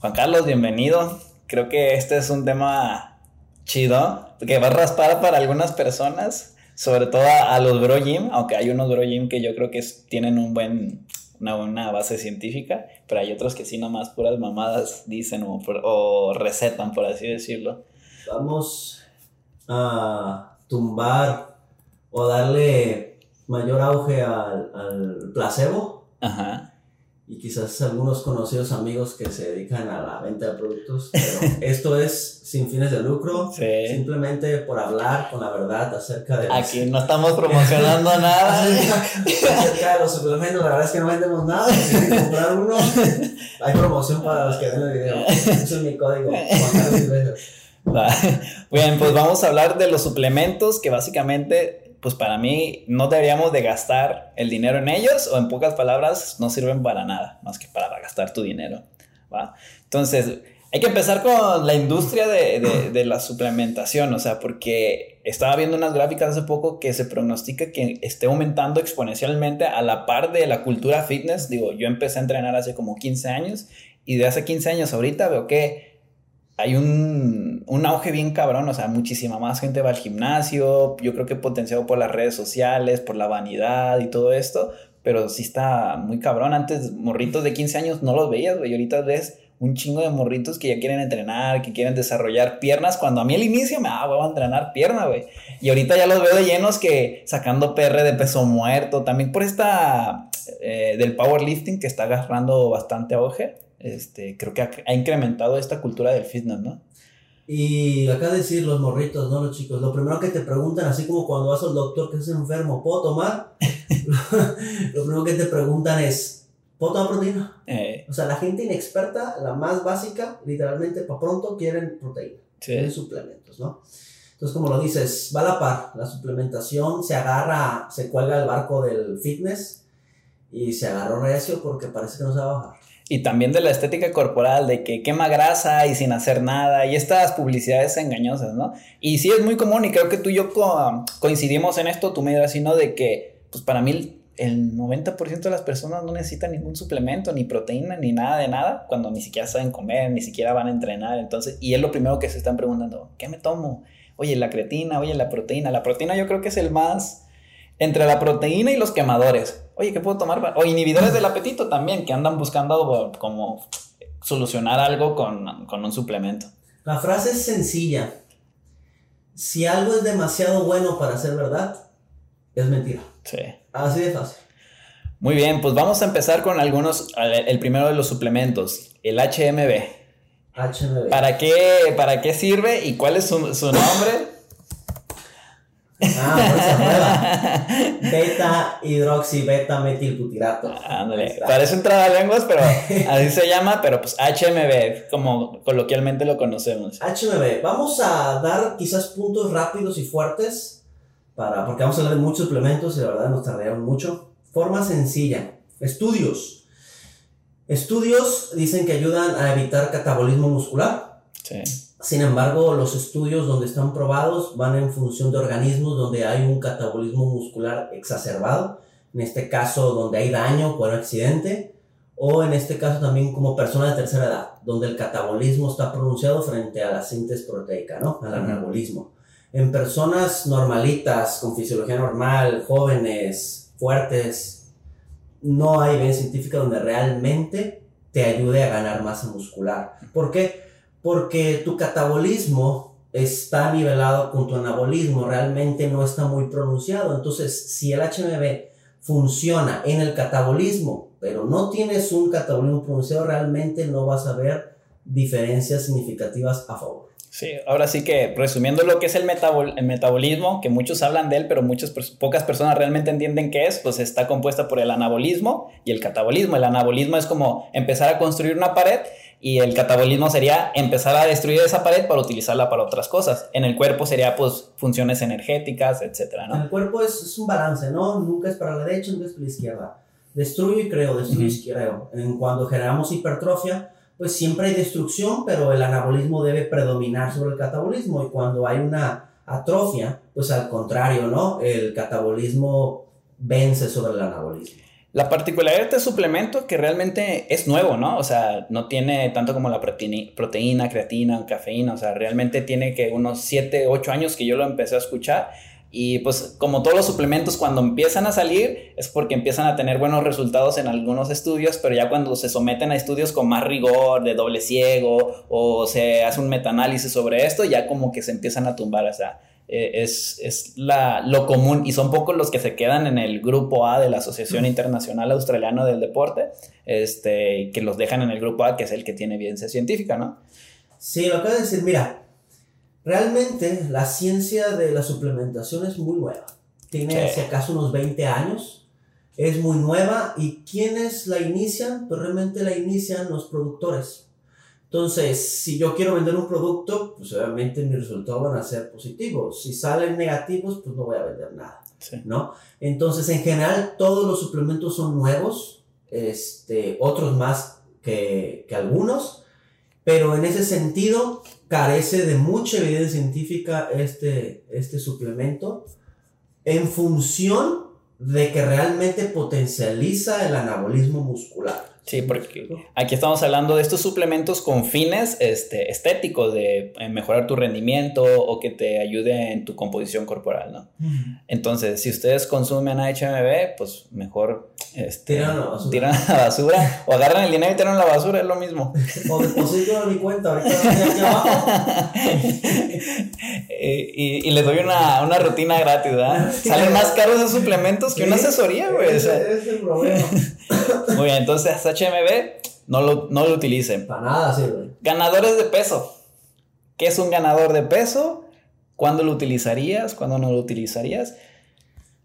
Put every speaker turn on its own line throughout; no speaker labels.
Juan Carlos, bienvenido. Creo que este es un tema chido, que va a raspar para algunas personas, sobre todo a, los bro gym, aunque hay unos bro gym que yo creo que tienen un buen, una buena base científica, pero hay otros que sí nomás puras mamadas dicen o, o recetan, por así decirlo.
Vamos a tumbar o darle mayor auge al, al placebo. Ajá y quizás algunos conocidos amigos que se dedican a la venta de productos, pero esto es sin fines de lucro, simplemente por hablar con la verdad acerca de...
Aquí no estamos promocionando nada.
acerca de los suplementos, la verdad es que no vendemos nada, si quieren comprar uno, hay promoción para los que ven el video. Ese es mi código.
Bien, pues vamos a hablar de los suplementos que básicamente pues para mí no deberíamos de gastar el dinero en ellos o en pocas palabras no sirven para nada más que para gastar tu dinero. ¿va? Entonces, hay que empezar con la industria de, de, la suplementación, o sea, porque estaba viendo unas gráficas hace poco que se pronostica que esté aumentando exponencialmente a la par de la cultura fitness. Digo, yo empecé a entrenar hace como 15 años y de hace 15 años ahorita veo que hay un, un, auge bien cabrón, o sea, muchísima más gente va al gimnasio, yo creo que potenciado por las redes sociales, por la vanidad y todo esto, pero sí está muy cabrón. Antes, morritos de 15 años no los veías, güey, ahorita ves un chingo de morritos que ya quieren entrenar, que quieren desarrollar piernas, cuando a mí al inicio me ah, voy a entrenar pierna, güey. Y ahorita ya los veo de llenos que sacando PR de peso muerto, también por esta eh, del powerlifting que está agarrando bastante auge este, creo que ha, incrementado esta cultura del fitness, ¿no?
Y acá decir los morritos, ¿no? Los chicos, lo primero que te preguntan, así como cuando vas al doctor que es enfermo, ¿puedo tomar? lo primero que te preguntan es, ¿puedo tomar proteína? Eh. O sea, la gente inexperta, la más básica, literalmente para pronto quieren proteína, quieren suplementos, ¿no? Entonces, como lo dices, va a la par, la suplementación se agarra, se cuelga el barco del fitness y se agarró recio porque parece que no se va a bajar.
Y también de la estética corporal, de que quema grasa y sin hacer nada, y estas publicidades engañosas, ¿no? Y sí es muy común, y creo que tú y yo coincidimos en esto, tú me dirás, ¿no? De que, pues para mí, el 90% de las personas no necesitan ningún suplemento, ni proteína, ni nada de nada, cuando ni siquiera saben comer, ni siquiera van a entrenar. Entonces, y es lo primero que se están preguntando, ¿qué me tomo? Oye, la creatina, oye, la proteína. La proteína yo creo que es el más entre la proteína y los quemadores. Oye, ¿qué puedo tomar? O inhibidores del apetito también, que andan buscando como solucionar algo con, un suplemento.
La frase es sencilla. Si algo es demasiado bueno para ser verdad, es mentira. Sí. Así de fácil.
Muy bien, pues vamos a empezar con algunos, el primero de los suplementos, el HMB. HMB. ¿Para qué, para qué sirve y cuál es su, su nombre?
Ah, nueva. Beta hidroxi beta metilbutirato.
Ándale. Parece un lenguas, pero así se llama, pero pues HMB, como coloquialmente lo conocemos.
HMB. Vamos a dar quizás puntos rápidos y fuertes para, porque vamos a hablar de muchos suplementos y la verdad nos tardaron mucho. Forma sencilla. Estudios. Estudios dicen que ayudan a evitar catabolismo muscular. Sí sin embargo, los estudios donde están probados van en función de organismos donde hay un catabolismo muscular exacerbado, en este caso donde hay daño por accidente, o en este caso también como persona de tercera edad, donde el catabolismo está pronunciado frente a la síntesis proteica, ¿no? Al anabolismo. En personas normalitas, con fisiología normal, jóvenes, fuertes, no hay evidencia científica donde realmente te ayude a ganar masa muscular. ¿Por qué? Porque tu catabolismo está nivelado con tu anabolismo, realmente no está muy pronunciado. Entonces, si el HMB funciona en el catabolismo, pero no tienes un catabolismo pronunciado, realmente no vas a ver diferencias significativas a favor.
Sí, ahora sí que resumiendo lo que es el, el metabolismo, que muchos hablan de él, pero muchas pocas personas realmente entienden qué es, pues está compuesta por el anabolismo y el catabolismo. El anabolismo es como empezar a construir una pared y el catabolismo sería empezar a destruir esa pared para utilizarla para otras cosas. En el cuerpo sería pues funciones energéticas, etcétera, ¿no?
En el cuerpo es, un balance, ¿no? Nunca es para la derecha, nunca es para la izquierda. Destruyo y creo, destruyo y creo. En cuando generamos hipertrofia, pues siempre hay destrucción, pero el anabolismo debe predominar sobre el catabolismo y cuando hay una atrofia, pues al contrario, ¿no? El catabolismo vence sobre el anabolismo.
La particularidad de este suplemento que realmente es nuevo, ¿no? O sea, no tiene tanto como la proteína, creatina, cafeína, o sea, realmente tiene que unos 7, 8 años que yo lo empecé a escuchar y pues como todos los suplementos cuando empiezan a salir es porque empiezan a tener buenos resultados en algunos estudios, pero ya cuando se someten a estudios con más rigor, de doble ciego o se hace un metaanálisis sobre esto, ya como que se empiezan a tumbar, o sea, eh, es, la, lo común y son pocos los que se quedan en el grupo A de la Asociación Internacional Australiana del Deporte, este, que los dejan en el grupo A, que es el que tiene evidencia científica, ¿no?
Sí, lo de decir, mira, realmente la ciencia de la suplementación es muy nueva. Tiene, si acaso, unos 20 años. Es muy nueva y quienes la inician, pues realmente la inician los productores entonces, si yo quiero vender un producto, pues obviamente mis resultados van a ser positivos. Si salen negativos, pues no voy a vender nada, ¿no? Entonces, en general, todos los suplementos son nuevos, este, otros más que, que algunos, pero en ese sentido carece de mucha evidencia científica este, este suplemento en función de que realmente potencializa el anabolismo muscular.
Sí, porque aquí estamos hablando de estos suplementos con fines este, estéticos, de eh, mejorar tu rendimiento o que te ayude en tu composición corporal, ¿no? Entonces, si ustedes consumen HMB, pues mejor este,
tiran la basura.
Tiran la basura o agarran el dinero y tiran la basura, es lo mismo.
O deposito mi cuenta, ahorita aquí abajo.
y, y, les doy una, una rutina gratis, ¿verdad? Salen más caros esos suplementos que una asesoría, güey.
Ese es el problema.
Muy bien, entonces HMB no lo, no lo utilicen.
Para nada sirve.
Ganadores de peso. ¿Qué es un ganador de peso? ¿Cuándo lo utilizarías? ¿Cuándo no lo utilizarías?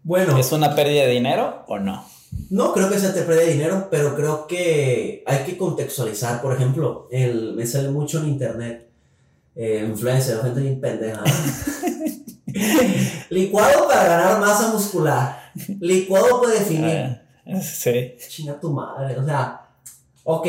Bueno.
¿Es una pérdida de dinero o no?
No creo que sea te pérdida de dinero, pero creo que hay que contextualizar. Por ejemplo, el, me sale mucho en internet, eh, influencer, gente bien pendeja. Licuado para ganar masa muscular. Licuado puede definir.
Sí.
Chinga tu madre. O sea, ok,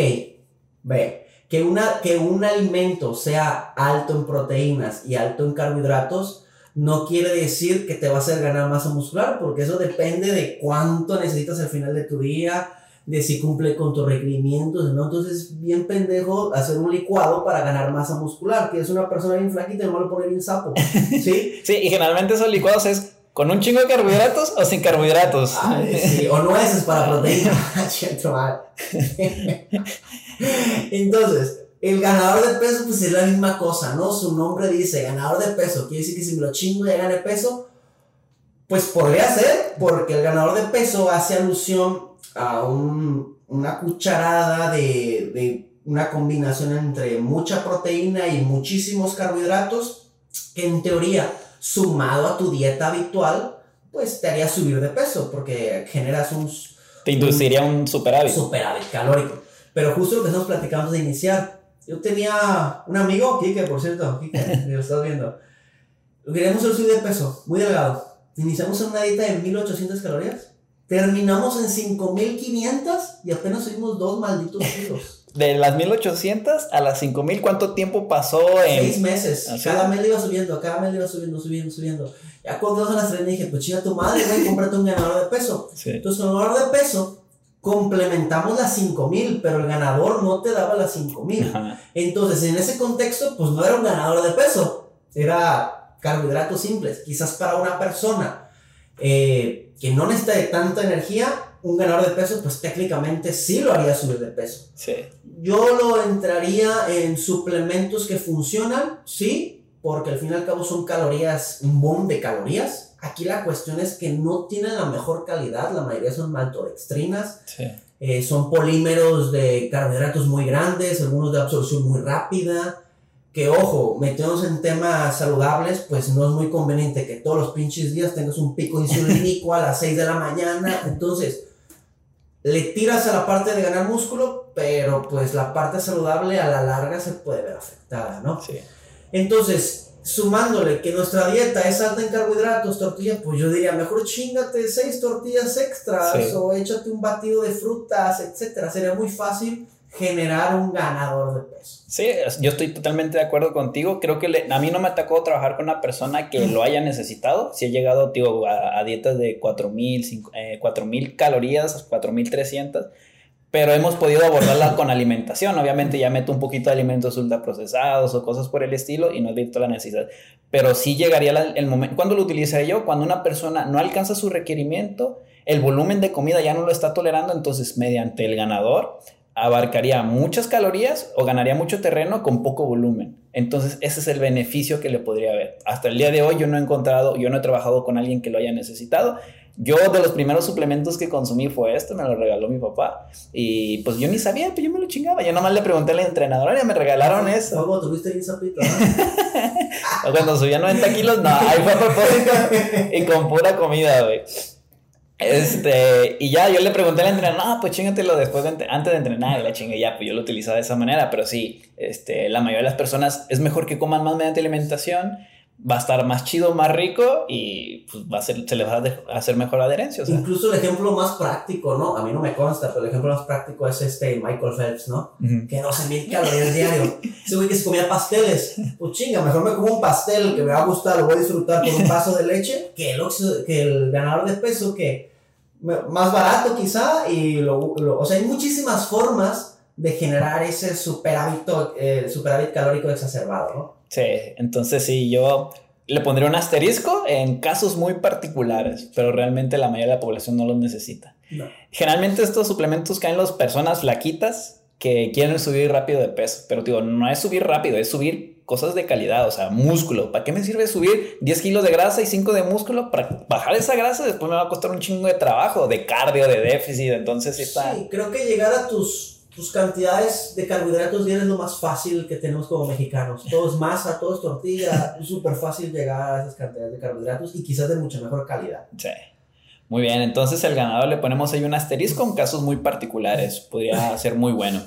ve, que, una, que un alimento sea alto en proteínas y alto en carbohidratos no quiere decir que te va a hacer ganar masa muscular, porque eso depende de cuánto necesitas al final de tu día, de si cumple con tus requerimientos, ¿no? Entonces, bien pendejo hacer un licuado para ganar masa muscular, que es una persona bien flaquita y no le pone bien sapo, ¿sí?
sí, y generalmente esos licuados es ¿Con un chingo de carbohidratos o sin carbohidratos?
sí, o nueces para proteína. Entonces, el ganador de peso, pues es la misma cosa, ¿no? Su nombre dice ganador de peso. Quiere decir que si me lo chingo ya gane peso. Pues podría ser, porque el ganador de peso hace alusión a un, una cucharada de, de una combinación entre mucha proteína y muchísimos carbohidratos, que en teoría sumado a tu dieta habitual, pues te haría subir de peso porque generas un...
Te induciría un, superávit.
Superávit calórico. Pero justo lo que estamos platicando de iniciar. Yo tenía un amigo, Kike, por cierto, Kike, lo estás viendo. Queríamos subir de peso, muy delgado. Iniciamos en una dieta de 1800 calorías. Terminamos en 5500 y apenas subimos dos malditos kilos
de las 1800 a las 5000, ¿cuánto tiempo pasó
en...? Seis meses. Cada mes le iba subiendo, cada mes le iba subiendo, subiendo, subiendo. Ya cuando dos a las tres dije, pues chinga tu madre, güey, cómprate un ganador de peso. Entonces, con el ganador de peso, complementamos las 5000, pero el ganador no te daba las 5000. Entonces, en ese contexto, pues no era un ganador de peso, era carbohidratos simples. Quizás para una persona eh, que no necesita de tanta energía, un ganador de peso, pues técnicamente sí lo haría subir de peso.
Sí.
Yo lo entraría en suplementos que funcionan, sí, porque al fin y al cabo son calorías, un boom de calorías. Aquí la cuestión es que no tienen la mejor calidad, la mayoría son maltodextrinas.
Sí.
Eh, son polímeros de carbohidratos muy grandes, algunos de absorción muy rápida. Que ojo, metiéndonos en temas saludables, pues no es muy conveniente que todos los pinches días tengas un pico insulínico a las 6 de la mañana. Entonces, le tiras a la parte de ganar músculo, pero pues la parte saludable a la larga se puede ver afectada, ¿no?
Sí.
Entonces, sumándole que nuestra dieta es alta en carbohidratos, tortillas, pues yo diría, mejor chingate seis tortillas extras o échate un batido de frutas, etcétera. Sería muy fácil generar un ganador de peso.
Sí, yo estoy totalmente de acuerdo contigo. Creo que a mí no me atacó trabajar con una persona que lo haya necesitado. Si he llegado tío, a, dietas de 4.000 eh, calorías, 4.300 pero hemos podido abordarla con alimentación. Obviamente ya meto un poquito de alimentos ultraprocesados o cosas por el estilo y no he visto la necesidad. Pero sí llegaría el momento, ¿cuándo lo utilizaría yo? Cuando una persona no alcanza su requerimiento, el volumen de comida ya no lo está tolerando, entonces mediante el ganador abarcaría muchas calorías o ganaría mucho terreno con poco volumen. Entonces ese es el beneficio que le podría haber. Hasta el día de hoy yo no he encontrado, yo no he trabajado con alguien que lo haya necesitado yo de los primeros suplementos que consumí fue esto, me lo regaló mi papá. Y pues yo ni sabía, pues yo me lo chingaba. Yo nomás le pregunté al entrenador, ya me regalaron eso.
¿Cómo tuviste sapito?
Cuando subía 90 kilos, no, ahí fue a propósito y con pura comida, güey. Este, y ya yo le pregunté al entrenador, no, pues chingatelo después de, antes de entrenar, y la chingue ya, pues yo lo utilizaba de esa manera, pero sí, este, la mayoría de las personas es mejor que coman más mediante alimentación va a estar más chido, más rico y pues va a ser, se le va a hacer mejor adherencia.
Incluso el ejemplo más práctico, ¿no? A mí no me consta, pero el ejemplo más práctico es este Michael Phelps, ¿no? Que 12 mil calorías diario. Ese güey que se comía pasteles. Pues chinga, mejor me como un pastel que me va a gustar, lo voy a disfrutar con un vaso de leche que el, que el ganador de peso que más barato quizá y lo, o sea, hay muchísimas formas de generar ese superávit, eh, superávit calórico exacerbado, ¿no?
Sí, entonces sí, yo le pondría un asterisco en casos muy particulares, pero realmente la mayoría de la población no los necesita. Generalmente estos suplementos caen las personas flaquitas que quieren subir rápido de peso, pero digo, no es subir rápido, es subir cosas de calidad, o sea, músculo. ¿Para qué me sirve subir 10 kilos de grasa y 5 de músculo? Para bajar esa grasa después me va a costar un chingo de trabajo, de cardio, de déficit, entonces está...
Sí, creo que llegar a tus tus cantidades de carbohidratos diarios es lo más fácil que tenemos como mexicanos. Todo es masa, todo es tortilla, es súper fácil llegar a esas cantidades de carbohidratos y quizás de mucha mejor calidad.
Sí. Muy bien, entonces el ganador le ponemos ahí un asterisco en casos muy particulares, podría ser muy bueno.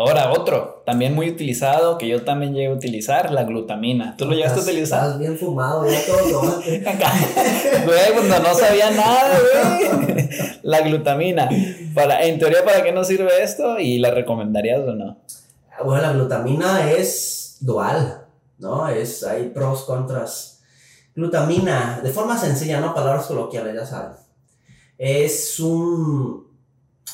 Ahora, otro, también muy utilizado, que yo también llegué a utilizar, la glutamina. ¿Tú lo llegaste a utilizar?
Estás bien fumado, ya todo tomate.
güey, cuando no sabía nada, güey. La glutamina. Para, en teoría, ¿para qué nos sirve esto? ¿Y la recomendarías o no?
Bueno, la glutamina es dual, ¿no? Es, hay pros, contras. Glutamina, de forma sencilla, ¿no? Palabras coloquiales, ya saben. Es un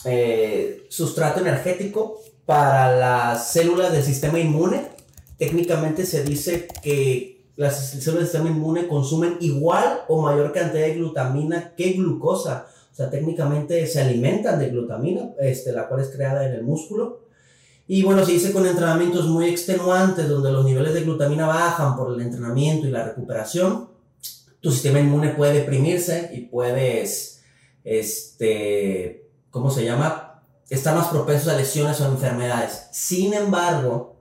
eh, sustrato energético para las células del sistema inmune. Técnicamente se dice que las células del sistema inmune consumen igual o mayor cantidad de glutamina que glucosa. O sea, técnicamente se alimentan de glutamina, este, la cual es creada en el músculo. Y bueno, se dice con entrenamientos muy extenuantes, donde los niveles de glutamina bajan por el entrenamiento y la recuperación, tu sistema inmune puede deprimirse y puedes, este, ¿cómo se llama? Están más propensos a lesiones o enfermedades. Sin embargo,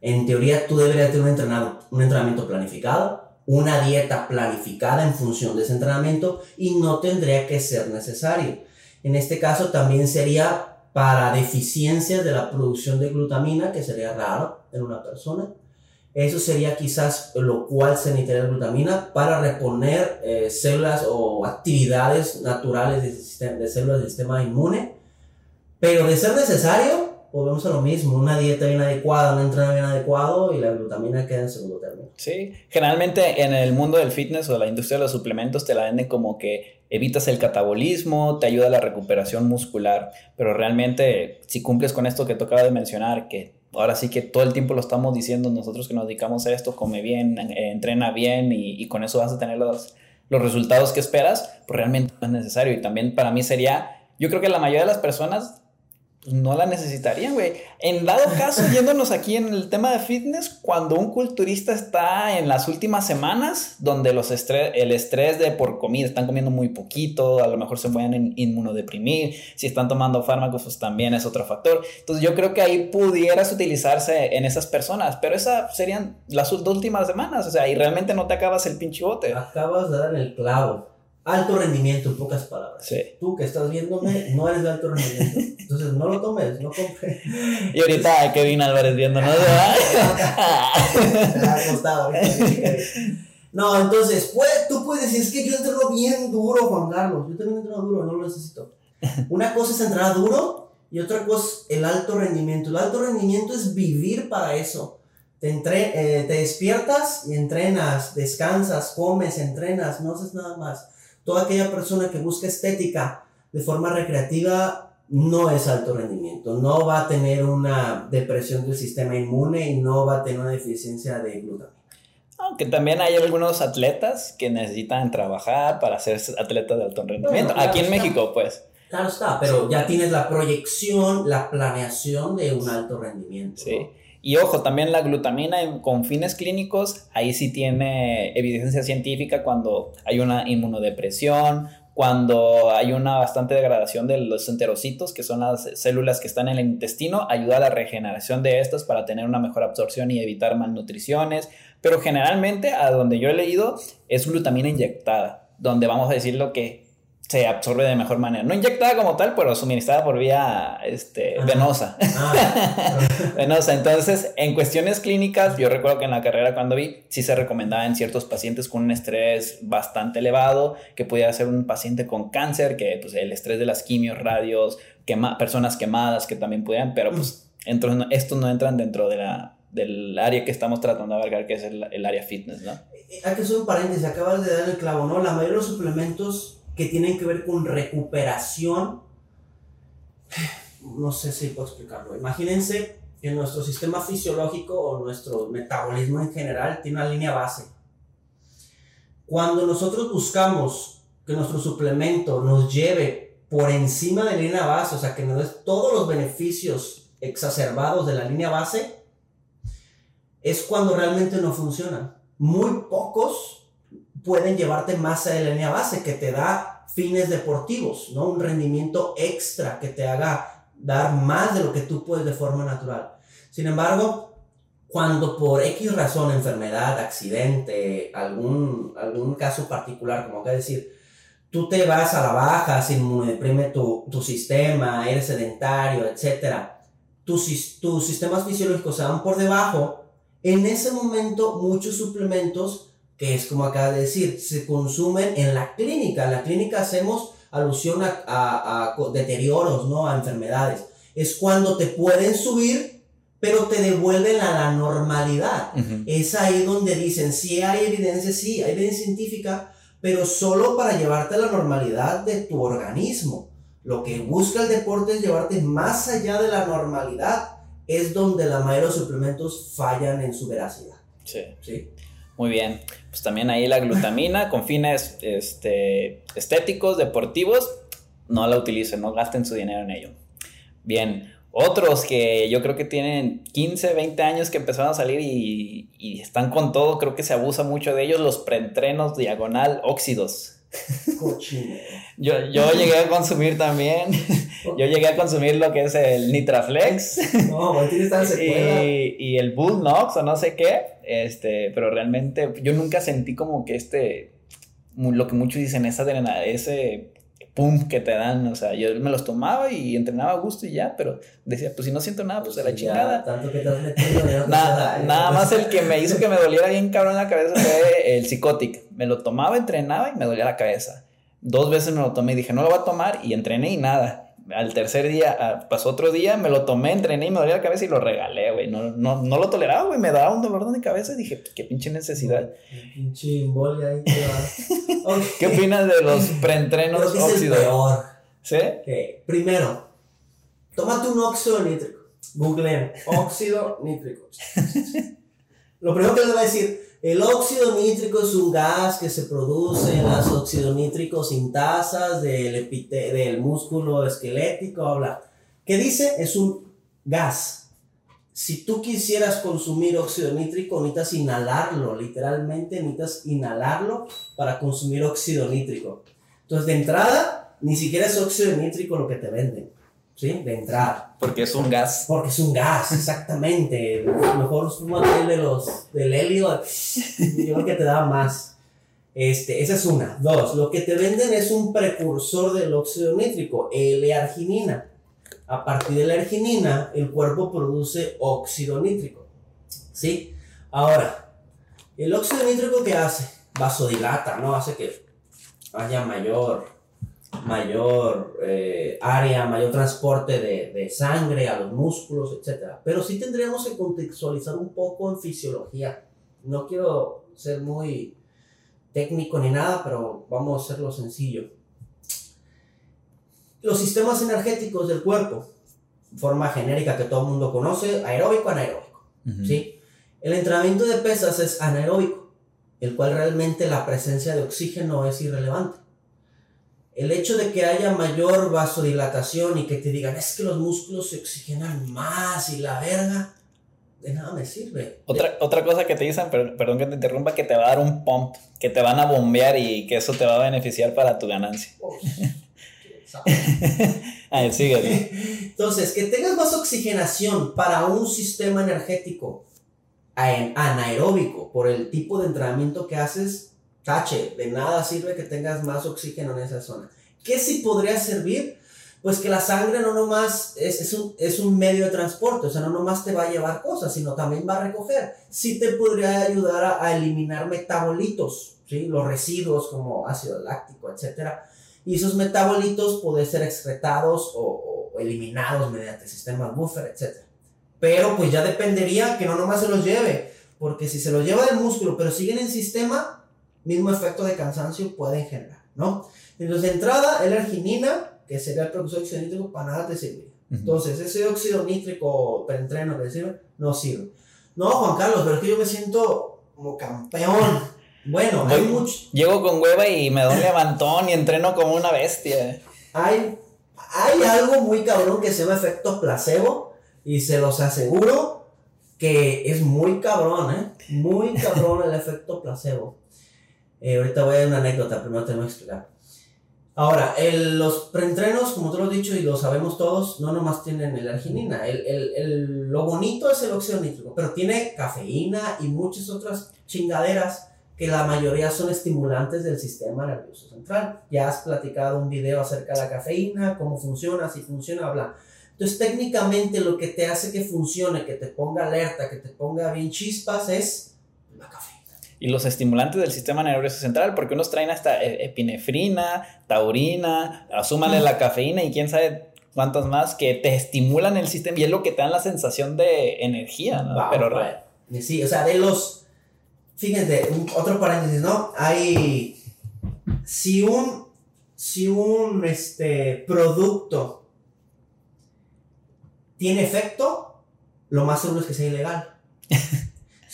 en teoría tú deberías tener un, entrenado, un entrenamiento planificado, una dieta planificada en función de ese entrenamiento y no tendría que ser necesario. En este caso también sería para deficiencias de la producción de glutamina, que sería raro en una persona. Eso sería quizás lo cual se necesitaría glutamina para reponer eh, células o actividades naturales de, de células del sistema inmune pero de ser necesario, volvemos a lo mismo, una dieta bien adecuada, un entrenamiento bien adecuado y la glutamina queda en segundo término.
Sí, generalmente en el mundo del fitness o la industria de los suplementos te la venden como que evitas el catabolismo, te ayuda a la recuperación muscular, pero realmente si cumples con esto que te acabo de mencionar, que ahora sí que todo el tiempo lo estamos diciendo nosotros que nos dedicamos a esto, come bien, eh, entrena bien y, y con eso vas a tener los, los resultados que esperas, pues realmente no es necesario. Y también para mí sería, yo creo que la mayoría de las personas pues, no la necesitarían, güey. En dado caso, yéndonos aquí en el tema de fitness, cuando un culturista está en las últimas semanas, donde los estrés, el estrés de por comida, están comiendo muy poquito, a lo mejor se pueden inmunodeprimir, si están tomando fármacos, pues también es otro factor. Entonces yo creo que ahí pudieras utilizarse en esas personas, pero esas serían las dos últimas semanas, o sea, y realmente no te acabas el pinche bote.
Acabas de dar en el clavo alto rendimiento, en pocas palabras. Sí. Tú que estás viéndome, no eres de alto rendimiento. Entonces, no lo tomes, no compres.
Y ahorita Kevin Álvarez viéndonos,
No, entonces, pues, tú puedes decir, es que yo entreno bien duro, Juan Carlos. Yo también entreno duro, no lo necesito. Una cosa es entrenar duro Y otra cosa, el alto rendimiento. El alto rendimiento es vivir para eso. Te, entre, eh, te despiertas y entrenas, descansas, comes, entrenas, no haces nada más. Toda aquella persona que busca estética de forma recreativa no es alto rendimiento, no va a tener una depresión del sistema inmune y no va a tener una deficiencia de glutamina.
Aunque también hay algunos atletas que necesitan trabajar para ser atletas de alto rendimiento. Aquí en México, pues.
Claro está, pero ya tienes la proyección, la planeación de un alto rendimiento.
Sí. Y ojo, también la glutamina con fines clínicos, ahí sí tiene evidencia científica cuando hay una inmunodepresión, cuando hay una bastante degradación de los enterocitos, que son las células que están en el intestino, ayuda a la regeneración de estas para tener una mejor absorción y evitar malnutriciones. Pero generalmente, a donde yo he leído, es glutamina inyectada, donde vamos a decir lo que se absorbe de mejor manera. No inyectada como tal, pero suministrada por vía este, venosa. Ah, venosa. Entonces, en cuestiones clínicas, yo recuerdo que en la carrera cuando vi, sí se recomendaba en ciertos pacientes con un estrés bastante elevado, que podía ser un paciente con cáncer, que pues el estrés de las quimios, radios, quema, personas quemadas que también podían, pero pues estos no entran dentro de la, del área que estamos tratando de abarcar, que es el, el área fitness, ¿no?
Eh, hay que hacer un paréntesis, acabas de dar el clavo, ¿no? La mayoría de los suplementos que tienen que ver con recuperación. No sé si puedo explicarlo. Imagínense que nuestro sistema fisiológico o nuestro metabolismo en general tiene una línea base. Cuando nosotros buscamos que nuestro suplemento nos lleve por encima de la línea base, o sea, que nos dé todos los beneficios exacerbados de la línea base, es cuando realmente no funciona. Muy pocos pueden llevarte más a la línea base, que te da fines deportivos, ¿no? Un rendimiento extra que te haga dar más de lo que tú puedes de forma natural. Sin embargo, cuando por X razón, enfermedad, accidente, algún, algún caso particular, como acá decir, tú te vas a la baja, se inmunodeprime tu, tu sistema, eres sedentario, etc. Tus, tus sistemas fisiológicos se van por debajo. En ese momento, muchos suplementos que es como acaba de decir, se consumen en la clínica. En la clínica hacemos alusión a, a, deterioros, ¿no? A enfermedades. Es cuando te pueden subir, pero te devuelven a la normalidad. Es ahí donde dicen, sí hay evidencia, sí, hay evidencia científica, pero solo para llevarte a la normalidad de tu organismo. Lo que busca el deporte es llevarte más allá de la normalidad. Es donde la mayoría de los suplementos fallan en su veracidad.
Sí. ¿Sí? Muy bien. Pues también ahí la glutamina con fines este, estéticos, deportivos, no la utilicen, no gasten su dinero en ello. Bien, otros que yo creo que tienen 15, 20 años que empezaron a salir y, y están con todo, creo que se abusa mucho de ellos, los preentrenos diagonal óxidos. yo, yo llegué a consumir también. yo llegué a consumir lo que es el Nitraflex. y, y, el Bullnox o no sé qué. Este, pero realmente yo nunca sentí como que este. Lo que muchos dicen, esa adrenalina, ese pum que te dan, o sea, yo me los tomaba y entrenaba a gusto y ya, pero decía, pues si no siento nada, pues de la chingada. nada, nada más el que me hizo que me doliera bien cabrón la cabeza fue el Psicotic. Me lo tomaba, entrenaba y me dolía la cabeza. Dos veces me lo tomé y dije, no lo voy a tomar y entrené y nada al tercer día, ah, pasó otro día, me lo tomé, entrené y me dolía la cabeza y lo regalé, güey. No, no, no lo toleraba, güey. Me daba un dolor de cabeza y dije, pues, qué pinche necesidad.
Pinche embolia ahí.
¿Qué opinas de los preentrenos óxidos? peor.
¿Sí? Primero, tómate un óxido nítrico. Google óxido nítrico. lo primero que les voy a decir, el óxido nítrico es un gas que se produce en las oxidonítricos sintasas del, del músculo esquelético, habla. ¿Qué dice? Es un gas. Si tú quisieras consumir óxido nítrico, necesitas inhalarlo, literalmente necesitas inhalarlo para consumir óxido nítrico. Entonces, de entrada, ni siquiera es óxido nítrico lo que te venden. ¿Sí? De entrar.
Porque es un gas.
Porque es un gas, exactamente. Mejor aquel de los, del helio, yo creo que te da más. Este, esa es una. Dos, lo que te venden es un precursor del óxido nítrico, L-arginina. A partir de la arginina, el cuerpo produce óxido nítrico. ¿Sí? Ahora, el óxido nítrico que hace? Vasodilata, ¿no? Hace que haya mayor mayor eh, área, mayor transporte de, de, sangre a los músculos, etc. Pero sí tendríamos que contextualizar un poco en fisiología. No quiero ser muy técnico ni nada, pero vamos a hacerlo sencillo. Los sistemas energéticos del cuerpo, forma genérica que todo el mundo conoce, aeróbico, anaeróbico. ¿sí? El entrenamiento de pesas es anaeróbico, el cual realmente la presencia de oxígeno es irrelevante. El hecho de que haya mayor vasodilatación y que te digan es que los músculos se oxigenan más y la verga, de nada me sirve.
Otra, otra cosa que te dicen, perdón que te interrumpa, que te va a dar un pump, que te van a bombear y que eso te va a beneficiar para tu ganancia.
Ay, sígueme. Entonces, que tengas más oxigenación para un sistema energético anaeróbico por el tipo de entrenamiento que haces, tache, de nada sirve que tengas más oxígeno en esa zona. ¿Qué sí podría servir? Pues que la sangre no nomás es, es, un, medio de transporte, o sea, no nomás te va a llevar cosas, sino también va a recoger. Sí te podría ayudar a, eliminar metabolitos, ¿sí? los residuos como ácido láctico, etc. Y esos metabolitos pueden ser excretados o, eliminados mediante sistemas buffer, etc. Pero pues ya dependería que no nomás se los lleve, porque si se los lleva del músculo, pero siguen en sistema, mismo efecto de cansancio pueden generar, ¿no? Entonces, de entrada, el arginina, que sería el precursor de nítrico, para nada te sirve. Entonces, ese óxido nítrico preentreno que sirve, no sirve. No, Juan Carlos, pero es que yo me siento como campeón. Bueno, hay mucho.
Llego con hueva y me doy un levantón y entreno como una bestia.
Hay, hay algo muy cabrón que se llama efecto placebo y se los aseguro que es muy cabrón, ¿eh? Muy cabrón el efecto placebo. Eh, ahorita voy a dar una anécdota, primero te voy a explicar. Ahora, el, los preentrenos, como te lo he dicho y lo sabemos todos, no nomás tienen el arginina. El, el, el, lo bonito es el óxido nítrico, pero tiene cafeína y muchas otras chingaderas que la mayoría son estimulantes del sistema nervioso central. Ya has platicado un video acerca de la cafeína, cómo funciona, si funciona, bla. Entonces, técnicamente lo que te hace que funcione, que te ponga alerta, que te ponga bien chispas es la cafeína.
Y los estimulantes del sistema nervioso central, porque unos traen hasta e, epinefrina, taurina, asúmale la cafeína y quién sabe cuántas más que te estimulan el sistema y es lo que te dan la sensación de energía, ¿no? Pero
Sí, o sea, de los. Fíjense, otro paréntesis, ¿no? Hay. Si un. Si un este, producto tiene efecto, lo más seguro es que sea ilegal.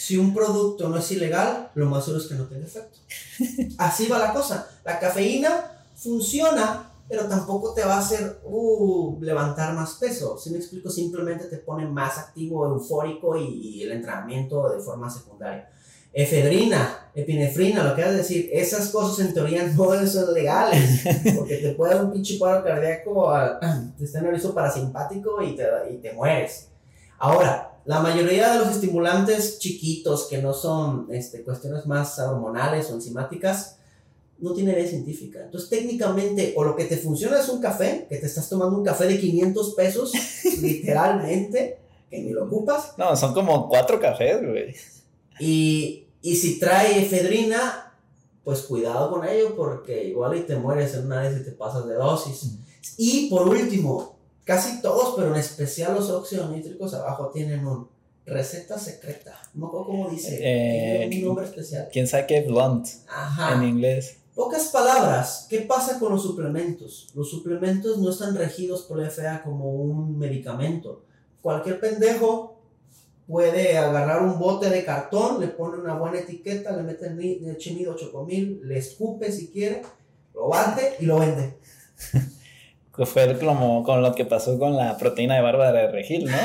si un producto no es ilegal, lo más seguro es que no tenga efecto. Así va la cosa. La cafeína funciona, pero tampoco te va a hacer uh, levantar más peso. Si me explico, simplemente te pone más activo, eufórico y, el entrenamiento de forma secundaria. Efedrina, epinefrina, lo que vas a decir, esas cosas en teoría no son legales, porque te puede dar un pinche paro cardíaco, te está nervioso parasimpático y te, y te mueres. Ahora, la mayoría de los estimulantes chiquitos que no son este, cuestiones más hormonales o enzimáticas, no tiene idea científica. Entonces, técnicamente, o lo que te funciona es un café, que te estás tomando un café de 500 pesos, literalmente, que ni lo ocupas.
No, son como cuatro cafés, güey.
Y, y si trae efedrina, pues cuidado con ello porque igual y te mueres en una vez y te pasas de dosis. Y por último, casi todos, pero en especial los óxidos nítricos abajo tienen un receta secreta. No cómo dice. Eh, un nombre especial.
¿Quién sabe qué blunt en inglés?
Pocas palabras, ¿qué pasa con los suplementos? Los suplementos no están regidos por la FDA como un medicamento. Cualquier pendejo puede agarrar un bote de cartón, le pone una buena etiqueta, le mete el chimido chocomil, le escupe si quiere, lo bate y lo vende.
Fue como con lo que pasó con la proteína de barba de regil, ¿no?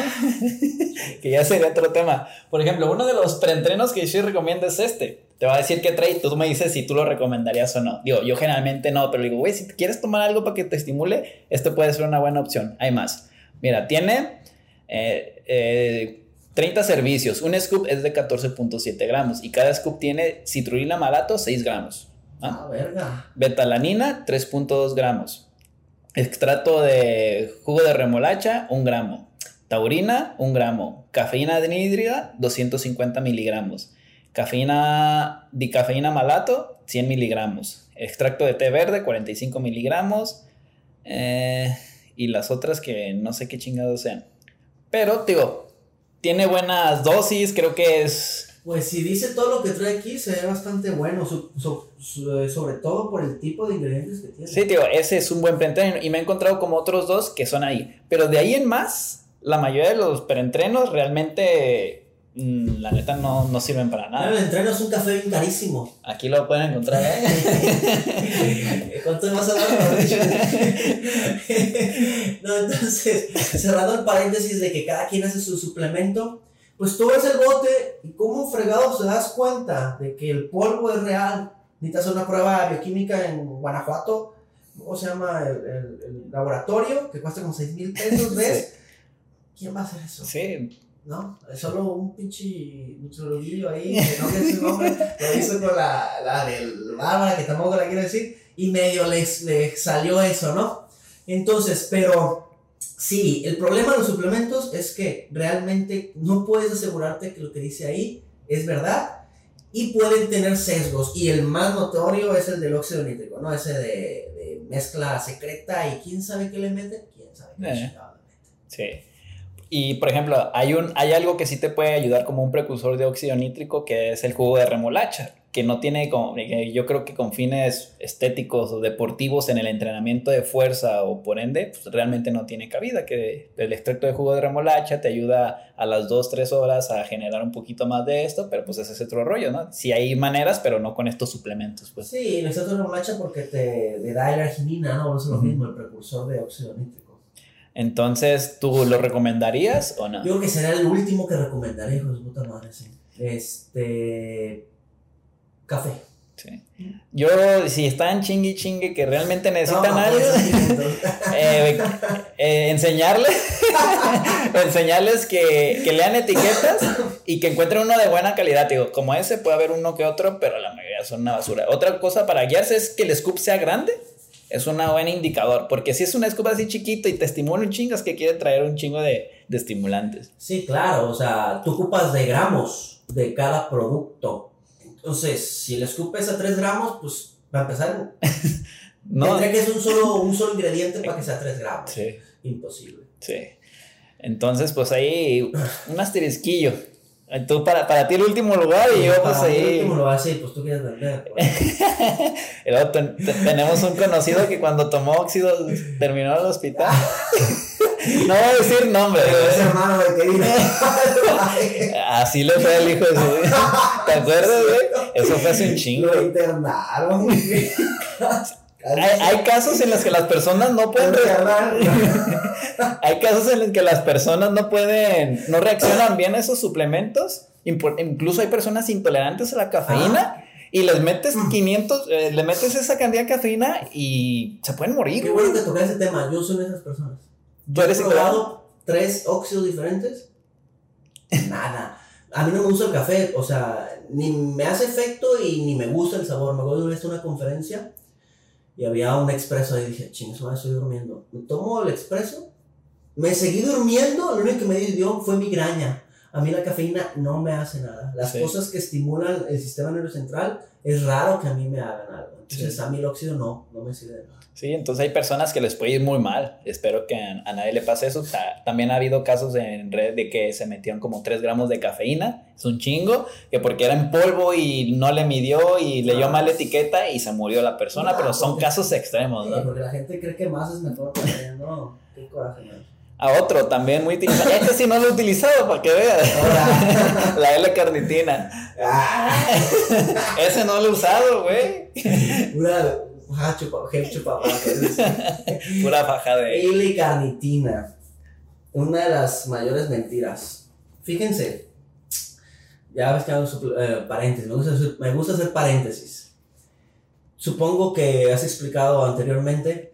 que ya sería otro tema. Por ejemplo, uno de los preentrenos que yo recomiendo es este. Te va a decir qué trae y tú me dices si tú lo recomendarías o no. Digo, yo generalmente no, pero digo, güey, si quieres tomar algo para que te estimule, este puede ser una buena opción. Hay más. Mira, tiene eh, eh, 30 servicios. Un scoop es de 14.7 gramos y cada scoop tiene citrulina malato 6 gramos.
Ah, verga.
Betalanina 3.2 gramos. Extracto de jugo de remolacha 1 gramo. Taurina 1 gramo. Cafeína anhídrida 250 miligramos. cafeína, dicafeína malato, 100 miligramos, extracto de té verde, 45 miligramos, eh, y las otras que no sé qué chingados sean. Pero, digo, tiene buenas dosis, creo que es...
Pues si dice todo lo que trae aquí, se ve bastante bueno, sobre todo por el tipo de ingredientes que tiene.
Sí, tío, ese es un buen preentreno y me he encontrado como otros dos que son ahí. Pero de ahí en más, la mayoría de los preentrenos realmente Mm, la neta no, no sirven para nada.
el entreno es un café bien carísimo.
Aquí lo pueden encontrar.
¿eh? ¿Cuánto dar? no, entonces, cerrando el paréntesis de que cada quien hace su suplemento, pues tú ves el bote y como fregado se das cuenta de que el polvo es real. Necesitas una prueba bioquímica en Guanajuato. ¿Cómo se llama el, el laboratorio? Que cuesta como 6 mil pesos, ¿ves? ¿Quién va a hacer eso?
Sí
¿no? Es solo un pinche nutrologillo ahí, que no sé su nombre, lo hizo con la, la del Bárbara, que tampoco la quiero decir, y medio le, le salió eso, ¿no? Entonces, pero sí, el problema de los suplementos es que realmente no puedes asegurarte que lo que dice ahí es verdad y pueden tener sesgos. Y el más notorio es el del óxido nítrico, ¿no? Ese de, de mezcla secreta y quién sabe qué le meten, quién sabe qué eh.
Sí. Y por ejemplo, hay, un, hay algo que sí te puede ayudar como un precursor de óxido nítrico que es el jugo de remolacha, que no tiene como, yo creo que con fines estéticos o deportivos en el entrenamiento de fuerza o por ende, pues realmente no tiene cabida, que el extracto de jugo de remolacha te ayuda a las 2-3 horas a generar un poquito más de esto, pero pues ese es otro rollo, ¿no? Sí hay maneras, pero no con estos suplementos, pues.
Sí, el extracto de remolacha porque te, da la arginina, ¿no? Es lo mismo, el precursor de óxido nítrico.
Entonces, ¿tú lo recomendarías o no?
Yo creo que será el último que recomendaría, hijo de puta madre, sí. Este. Café.
Sí. Yo, si están chingue chingue que realmente necesitan algo, eh, eh, enseñarles, enseñarles que, que, lean etiquetas y que encuentren uno de buena calidad. Digo, como ese puede haber uno que otro, pero la mayoría son una basura. Otra cosa para guiarse es que el scoop sea grande es un buen indicador, porque si es una escoba así chiquito y te estimula un chingo, es que quiere traer un chingo de, estimulantes.
Sí, claro, o sea, tú ocupas de gramos de cada producto. Entonces, si el scoop pesa 3 gramos, pues va a empezar. no. Tendría que ser un solo, un solo ingrediente para que sea 3 gramos. Sí. Imposible.
Sí. Entonces, pues ahí un asterisquillo. Tú, para, para ti el último lugar y yo pues ahí.
El último lugar, sí, pues tú quieres vender. Pues.
tenemos un conocido que cuando tomó óxido terminó en el hospital. no voy a decir nombre.
es hermano de
Así le fue al hijo de su ¿Te acuerdas, güey? Eso fue hace un chingo.
Lo internaron.
Hay, casos en los que las personas no pueden hay casos en los que las personas no pueden no reaccionan bien a esos suplementos. Incluso hay personas intolerantes a la cafeína y les metes 500 eh, le metes esa cantidad de cafeína y se pueden morir
qué bueno que tocar ese tema. Yo soy de esas personas ¿Tú eres probado tres óxidos diferentes nada a mí no me gusta el café o sea ni me hace efecto y ni me gusta el sabor me acuerdo de una una conferencia y había un expreso ahí y dije, chingos, estoy durmiendo. Me tomo el expreso, me seguí durmiendo, lo único que me dio fue migraña. A mí la cafeína no me hace nada. Las cosas que estimulan el sistema neurocentral es raro que a mí me hagan algo. Entonces a mí el óxido no, no me sirve de nada.
Sí, entonces hay personas que les puede ir muy mal. Espero que a, nadie le pase eso. también ha habido casos en red de que se metieron como 3 gramos de cafeína. Es un chingo. Que porque era en polvo y no le midió y leyó ah, mal la etiqueta y se murió la persona. pero son casos extremos, ¿no?
porque la gente cree que más es mejor. no, qué coraje,
A otro también muy utilizado. Este sí no lo he utilizado para que veas. la L-carnitina. Ah. Ese no lo he usado, güey.
Chupa
Pura faja de.
L-carnitina. Una de las mayores mentiras. Fíjense. Ya ves que hago eh, paréntesis. Me gusta, me gusta hacer paréntesis. Supongo que has explicado anteriormente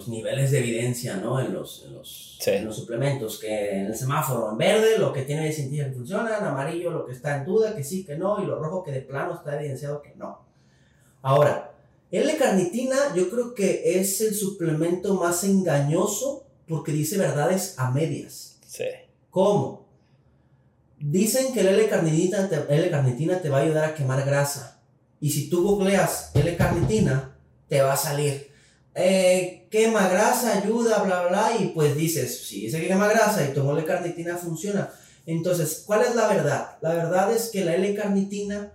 los niveles de evidencia, ¿no? En los, en los, en los suplementos, que en el semáforo en verde lo que tiene sentido que funciona, en amarillo lo que está en duda, que sí, que no, y lo rojo que de plano está evidenciado que no. Ahora, L-carnitina yo creo que es el suplemento más engañoso porque dice verdades a medias.
Sí.
¿Cómo? Dicen que la L-carnitina te, te va a ayudar a quemar grasa. Y si tú googleas L-carnitina, te va a salir. Eh, quema grasa, ayuda, bla, bla, y pues dices, si dice que quema grasa y tomo L-carnitina, funciona. Entonces, ¿cuál es la verdad? La verdad es que la L-carnitina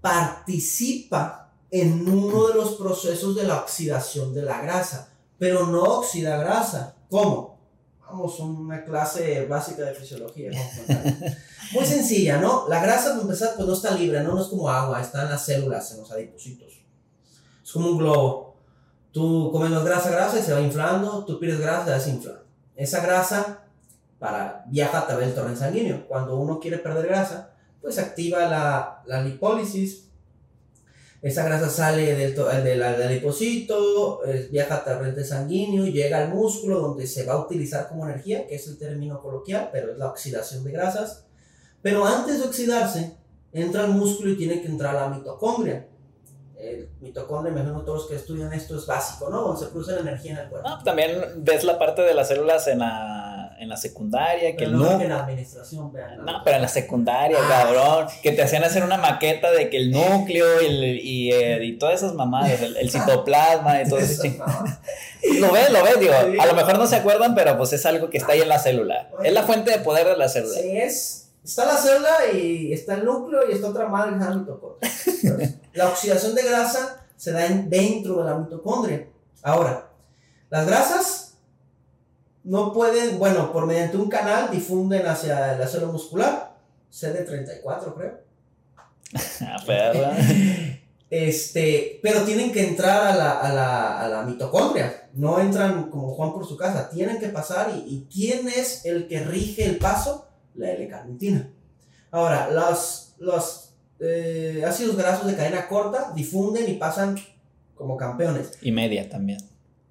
participa en uno de los procesos de la oxidación de la grasa, pero no oxida grasa. ¿Cómo? Vamos a una clase básica de fisiología. Muy sencilla, ¿no? La grasa, para empezar, pues no está libre, ¿no? No es como agua, está en las células, en los adipocitos. Es como un globo. Tú comes más grasa, grasa y se va inflando, tú pides grasa, se va desinflando. Esa grasa para, viaja a través del torrente sanguíneo. Cuando uno quiere perder grasa, pues activa la, la lipólisis. Esa grasa sale del, del, del viaja a torrente sanguíneo, llega al músculo donde se va a utilizar como energía, que es el término coloquial, pero es la oxidación de grasas. Pero antes de oxidarse, entra al músculo y tiene que entrar a la mitocondria el mitocondria, imagino todos los que estudian esto es básico, ¿no? Donde se produce la energía en el cuerpo.
No, también ves la parte de las células en la, en la secundaria.
Que no, no en la administración, vean.
No, pero en la secundaria, ah. cabrón. Que te hacían hacer una maqueta de que el núcleo y, y, eh, y todas esas mamadas, el, citoplasma y todo eso. lo ves, lo ves, digo. A lo mejor no se acuerdan, pero pues es algo que está ahí en la célula. Es la fuente de poder de la célula.
Sí, es Está la célula y está el núcleo y está otra madre que mitocondria. la oxidación de grasa se da dentro de la mitocondria. Ahora, las grasas no pueden, bueno, por mediante un canal difunden hacia la célula muscular, CD34 creo.
Ah,
este, pero tienen que entrar a la, a, la, a la, mitocondria. No entran como Juan por su casa. Tienen que pasar. Y, ¿Y quién es el que rige el paso? la L-carnitina. Ahora, los, los eh, ácidos grasos de cadena corta difunden y pasan como campeones.
Y media también.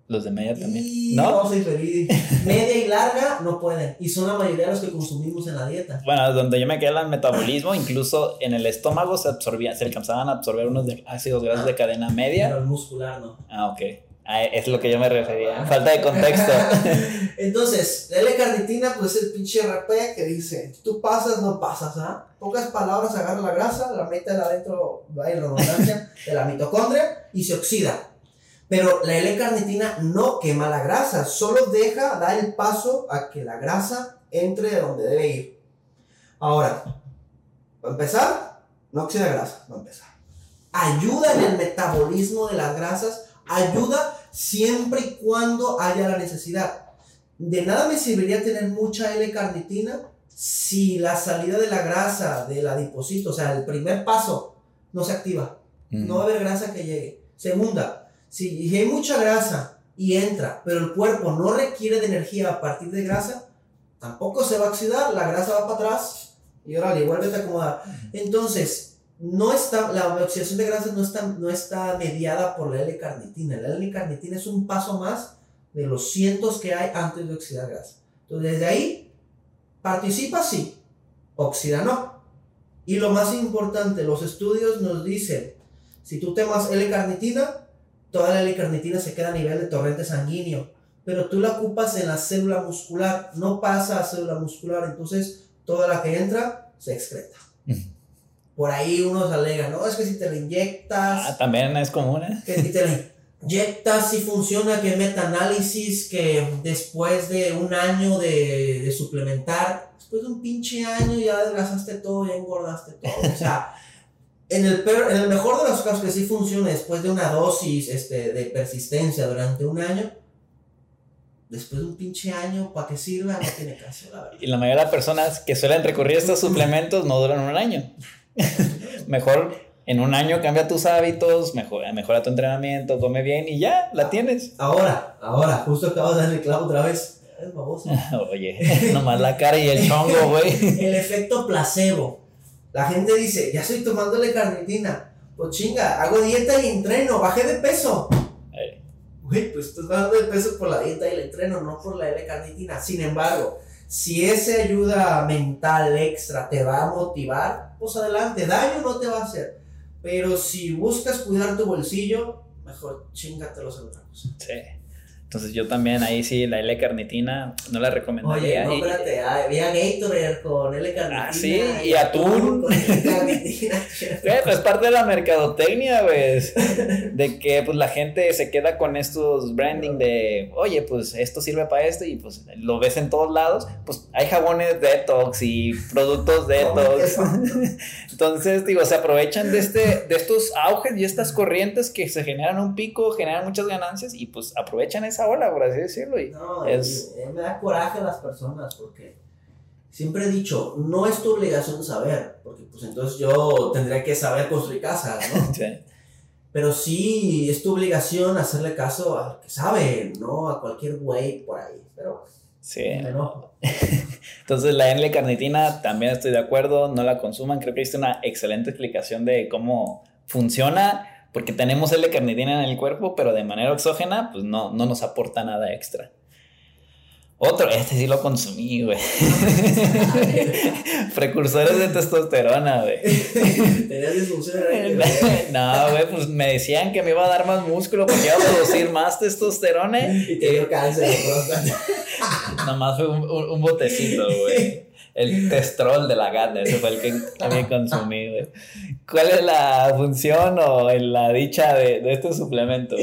Los de media también.
¿No? media y larga no pueden. Y son la mayoría de los que consumimos en la dieta.
Bueno, donde yo me quedé el metabolismo, incluso en el estómago se absorbía, se alcanzaban a absorber unos ácidos grasos de cadena media.
Pero el muscular no.
Ah, ok. Ah, es lo que yo me refería. Falta de contexto.
Entonces, la L-carnitina, pues es el pinche RP que dice: tú pasas, no pasas, ¿ah? Pocas palabras, agarra la grasa, la mete adentro, va en redundancia, de la mitocondria y se oxida. Pero la L-carnitina no quema la grasa, solo deja, da el paso a que la grasa entre donde debe ir. Ahora, para empezar, no oxida grasa, va a empezar. Ayuda en el metabolismo de las grasas Ayuda siempre y cuando haya la necesidad. De nada me serviría tener mucha L-carnitina si la salida de la grasa del adipocito, o sea, el primer paso, no se activa. No va a haber grasa que llegue. Segunda, si hay mucha grasa y entra, pero el cuerpo no requiere de energía a partir de grasa, tampoco se va a oxidar, la grasa va para atrás y ahora le vuelve a acomodar. Entonces, no está, la oxidación de grasas no está, no está mediada por la L-carnitina. La L-carnitina es un paso más de los cientos que hay antes de oxidar grasa. Entonces, desde ahí, participa sí, oxida no. Y lo más importante, los estudios nos dicen, si tú temas L-carnitina, toda la L-carnitina se queda a nivel de torrente sanguíneo, pero tú la ocupas en la célula muscular, no pasa a célula muscular, entonces toda la que entra se excreta. Por ahí unos alegan, no, es que si te lo inyectas.
Ah, también es común, ¿eh?
Que si te lo inyectas, si funciona, que metaanálisis, que después de un año de, de, suplementar, después de un pinche año ya adelgazaste todo, ya engordaste todo. O sea, en el, peor, en el mejor de los casos que sí funciona después de una dosis este, de persistencia durante un año, después de un pinche año, ¿para qué sirve? No tiene caso, la verdad.
Y la mayoría de las personas que suelen recurrir a estos suplementos no duran un año. mejor en un año cambia tus hábitos, mejora, mejora tu entrenamiento, come bien y ya, la tienes.
Ahora, ahora, justo acabo de darle clavo otra vez. Es baboso.
Oye, nomás la cara y el chongo, güey.
el efecto placebo. La gente dice, ya estoy tomándole carnitina. Pues chinga, hago dieta y entreno, bajé de peso. Güey, pues estás bajando de peso por la dieta y el entreno, no por la L-carnitina. Sin embargo, si esa ayuda mental extra te va a motivar, pues adelante, daño no te va a hacer. Pero si buscas cuidar tu bolsillo, mejor chingatelos en otra cosa.
Sí. Entonces yo también ahí sí, la L-carnitina no la recomendaría.
Oye, no, espérate, había Gatorade con L-carnitina.
Ah, sí, y, atún. Con L-carnitina. pues es parte de la mercadotecnia, güey. De que pues la gente se queda con estos branding de, oye, pues esto sirve para esto y pues lo ves en todos lados. Pues hay jabones detox y productos detox. Entonces, digo, se aprovechan de, este, de estos auges y estas corrientes que se generan un pico, generan muchas ganancias y pues aprovechan eso esa ola, por así decirlo. Y
no, es... me da coraje a las personas porque siempre he dicho, no es tu obligación saber, porque pues entonces yo tendría que saber construir casas, ¿no? sí. Pero sí es tu obligación hacerle caso al que sabe, no a cualquier güey por ahí. Pero
sí. Entonces la N-carnitina también estoy de acuerdo, no la consuman. Creo que viste una excelente explicación de cómo funciona porque tenemos L-carnitina en el cuerpo, pero de manera exógena, pues no, no nos aporta nada extra. Otro, este sí lo consumí, güey. Precursores de testosterona, güey.
¿Tenías disfunción
No, güey, pues me decían que me iba a dar más músculo porque iba a producir más testosterona.
Y te dio cáncer
Nomás fue un, un botecito, güey el testrol de la gana, ese fue el que había consumido. ¿Cuál es la función o la dicha de, de este suplemento?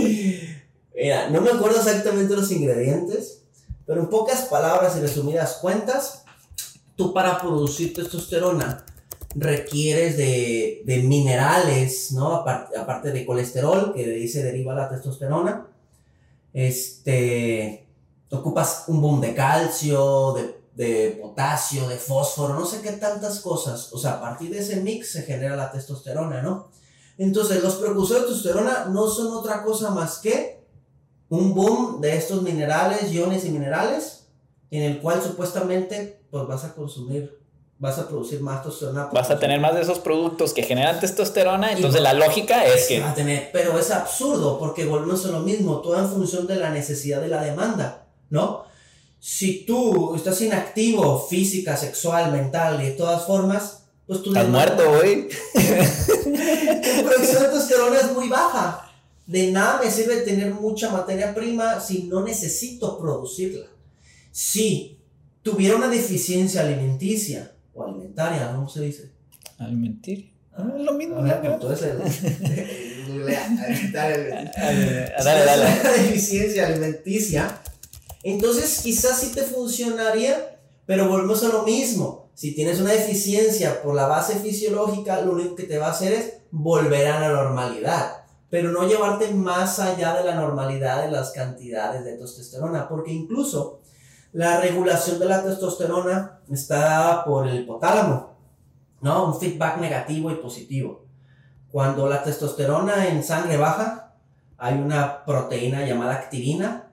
Mira, no me acuerdo exactamente los ingredientes, pero en pocas palabras y resumidas cuentas, tú para producir testosterona requieres de, de minerales, ¿no? Aparte, de colesterol, que de deriva la testosterona. Este, ocupas un boom de calcio, de de potasio, de fósforo, no sé qué tantas cosas. O sea, a partir de ese mix se genera la testosterona, ¿no? Entonces, los precursores de testosterona no son otra cosa más que un boom de estos minerales, iones y minerales, en el cual supuestamente pues vas a consumir, vas a producir más testosterona.
Vas a tener más de esos productos que generan testosterona, entonces la lógica es que...
A tener, pero es absurdo porque volvemos a lo mismo, todo en función de la necesidad de la demanda, ¿no? Si tú estás inactivo física, sexual, mental y de todas formas, pues tú...
Estás muerto, güey.
tu producción de testosterona es muy baja. De nada me sirve tener mucha materia prima si no necesito producirla. Si tuviera una deficiencia alimenticia o alimentaria, ¿cómo se dice?
Alimenticia. Ah, lo mismo. Ver, entonces,
dale, dale. Una deficiencia alimenticia entonces quizás sí te funcionaría, pero volvemos a lo mismo. Si tienes una deficiencia por la base fisiológica, lo único que te va a hacer es volver a la normalidad, pero no llevarte más allá de la normalidad de las cantidades de testosterona, porque incluso la regulación de la testosterona está dada por el hipotálamo, ¿no? Un feedback negativo y positivo. Cuando la testosterona en sangre baja, hay una proteína llamada activina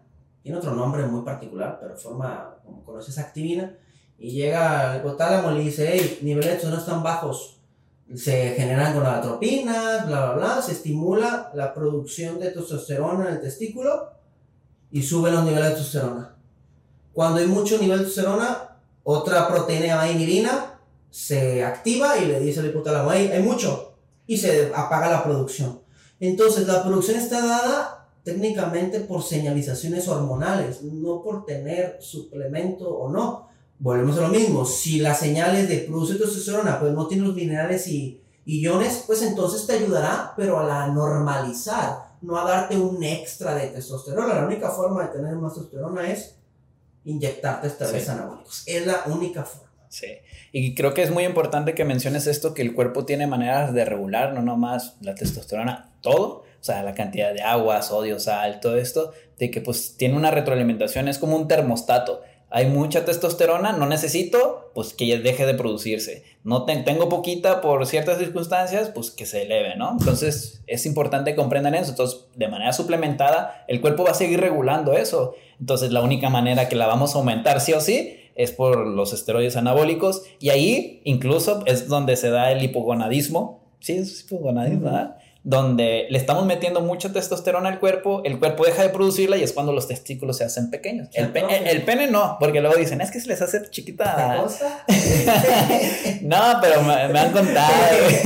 tiene otro nombre muy particular, pero forma, como conoces, activina, y llega al hipotálamo y le dice, hey, niveles no están bajos, se generan gonadotropinas, bla, bla, bla, se estimula la producción de testosterona en el testículo y sube los niveles de testosterona. Cuando hay mucho nivel de testosterona, otra proteína inhibina se activa y le dice al hipotálamo, hey, hay mucho, y se apaga la producción. Entonces, la producción está dada técnicamente por señalizaciones hormonales, no por tener suplemento o no. Volvemos a lo mismo, si las señales de producir testosterona pues no tienen los minerales y, iones, pues entonces te ayudará, pero a la normalizar, no a darte un extra de testosterona. La única forma de tener más testosterona es inyectarte esteroides sí. anabólicos. Es la única forma.
Sí, y creo que es muy importante que menciones esto, que el cuerpo tiene maneras de regular, no nomás la testosterona, todo, o sea, la cantidad de agua, sodio, sal, todo esto, de que pues tiene una retroalimentación, es como un termostato. Hay mucha testosterona, no necesito, pues que deje de producirse. No tengo poquita por ciertas circunstancias, pues que se eleve, ¿no? Entonces es importante que comprendan eso. Entonces, de manera suplementada, el cuerpo va a seguir regulando eso. Entonces, la única manera que la vamos a aumentar sí o sí es por los esteroides anabólicos y ahí incluso es donde se da el hipogonadismo. Sí, es hipogonadismo, ¿verdad? Donde le estamos metiendo mucha testosterona al cuerpo, el cuerpo deja de producirla y es cuando los testículos se hacen pequeños. El, pene no, porque luego dicen, es que se les hace chiquita. no, pero me, han contado.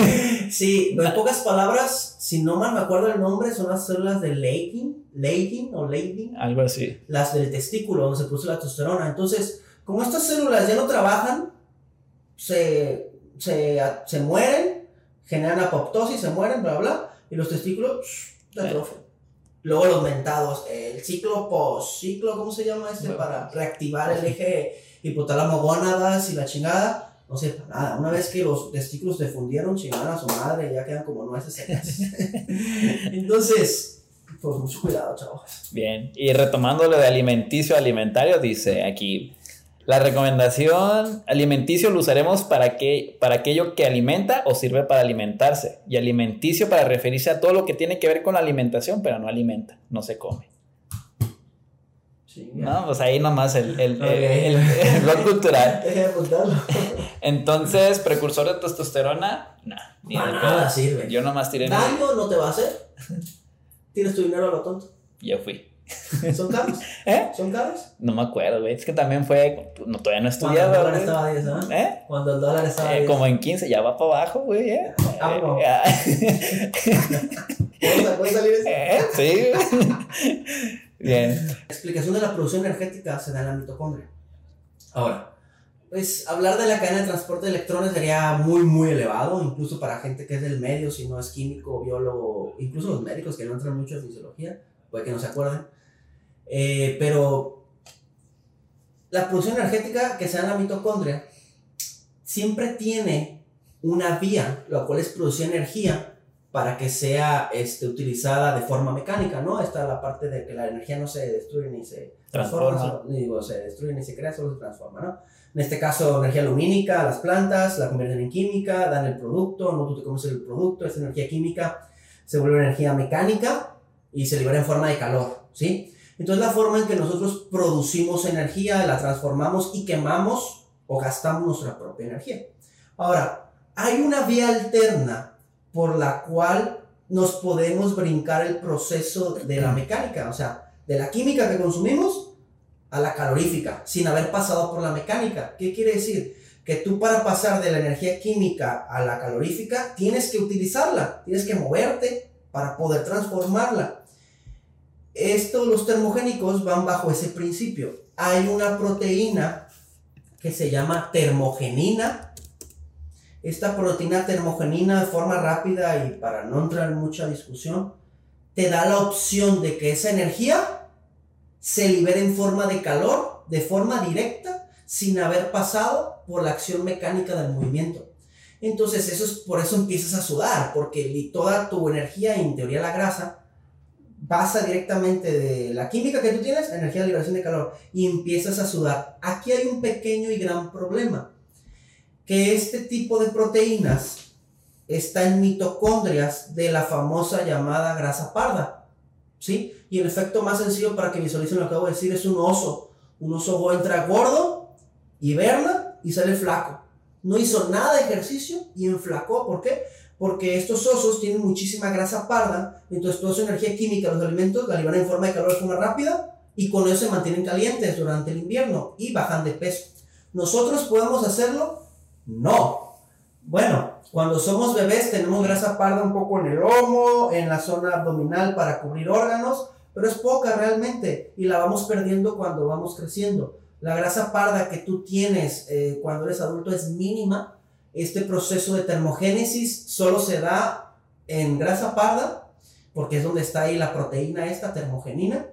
sí, en pocas palabras, si no mal me acuerdo el nombre, son las células de Leydig, Leydig o Leydig,
Algo así.
las del testículo, donde se produce la testosterona. Entonces, como estas células ya no trabajan, se, se, se mueren, generan apoptosis, se mueren, bla, bla, y los testículos se
Sí.
atrofian. Luego los mentados, el ciclo post-ciclo, ¿cómo se llama este?
Bueno.
Para reactivar el eje hipotálamo gónadas y la chingada. No sé, para nada. Una vez que los testículos se fundieron, chingaron a su madre, ya quedan como nueces secas. Entonces, pues mucho cuidado, chavos.
Bien. Y retomando lo de alimenticio alimentario, dice aquí. La recomendación alimenticio lo usaremos para, que, para aquello que alimenta o sirve para alimentarse. Y alimenticio para referirse a todo lo que tiene que ver con la alimentación, pero no alimenta, no se come.
Sí,
No, pues ahí nomás el, el,
Ok.
el, el blog cultural.
De.
Entonces, precursor de testosterona, no, ni de
Para
pedo.
nada sirve.
Yo nomás tiré
Daño no te va a hacer. Tienes tu dinero a lo tonto.
Yo fui.
¿Son caros?
¿Eh?
¿Son caros?
No me acuerdo, güey. Es que también fue. No, todavía no
Cuando el
estudiaba,
dólar
güey.
estaba a 10, ¿ah?
¿Eh?
Cuando el dólar estaba a
Eh,
10.
como en 15, ya va para abajo, güey. ¿eh?
Ah, no.
Eh,
¿Puedo, puedo salir eso?
eh, sí. Bien.
La explicación de la producción energética se da en la mitocondria. Ahora, pues hablar de la cadena de transporte de electrones sería muy, muy elevado, incluso para gente que es del medio, si no es químico, biólogo, incluso los médicos que no entran mucho en fisiología, puede que no se acuerden. Eh, pero la producción energética que se da en la mitocondria siempre tiene una vía, la cual es producir energía para que sea este, utilizada de forma mecánica, ¿no? Está la parte de que la energía no se destruye ni se transforma,
Transforma.
digo, se destruye ni se crea, solo se transforma, ¿no? En este caso, energía lumínica, las plantas la convierten en química, dan el producto, no tú te comes el producto, esa energía química se vuelve energía mecánica y se libera en forma de calor, ¿sí? Entonces la forma en que nosotros producimos energía, la transformamos y quemamos o gastamos nuestra propia energía. Ahora, hay una vía alterna por la cual nos podemos brincar el proceso de la mecánica, o sea, de la química que consumimos a la calorífica, sin haber pasado por la mecánica. ¿Qué quiere decir? Que tú para pasar de la energía química a la calorífica tienes que utilizarla, tienes que moverte para poder transformarla. Esto, los termogénicos van bajo ese principio. Hay una proteína que se llama termogenina. Esta proteína termogenina de forma rápida y para no entrar en mucha discusión, te da la opción de que esa energía se libere en forma de calor, de forma directa, sin haber pasado por la acción mecánica del movimiento. Entonces, eso es por eso empiezas a sudar, porque toda tu energía, en teoría la grasa, pasa directamente de la química que tú tienes, energía de liberación de calor, y empiezas a sudar. Aquí hay un pequeño y gran problema, que este tipo de proteínas está en mitocondrias de la famosa llamada grasa parda, ¿sí? Y el efecto más sencillo para que visualicen lo que acabo de decir es un oso. Un oso entra gordo, hiberna y sale flaco. No hizo nada de ejercicio y enflacó. ¿Por qué? Porque estos osos tienen muchísima grasa parda, entonces toda su energía química, los alimentos, la liberan en forma de calor de forma rápida y con eso se mantienen calientes durante el invierno y bajan de peso. ¿Nosotros podemos hacerlo? No. Bueno, cuando somos bebés tenemos grasa parda un poco en el lomo, en la zona abdominal para cubrir órganos, pero es poca realmente y la vamos perdiendo cuando vamos creciendo. La grasa parda que tú tienes eh, cuando eres adulto es mínima. Este proceso de termogénesis solo se da en grasa parda, porque es donde está ahí la proteína esta, termogenina.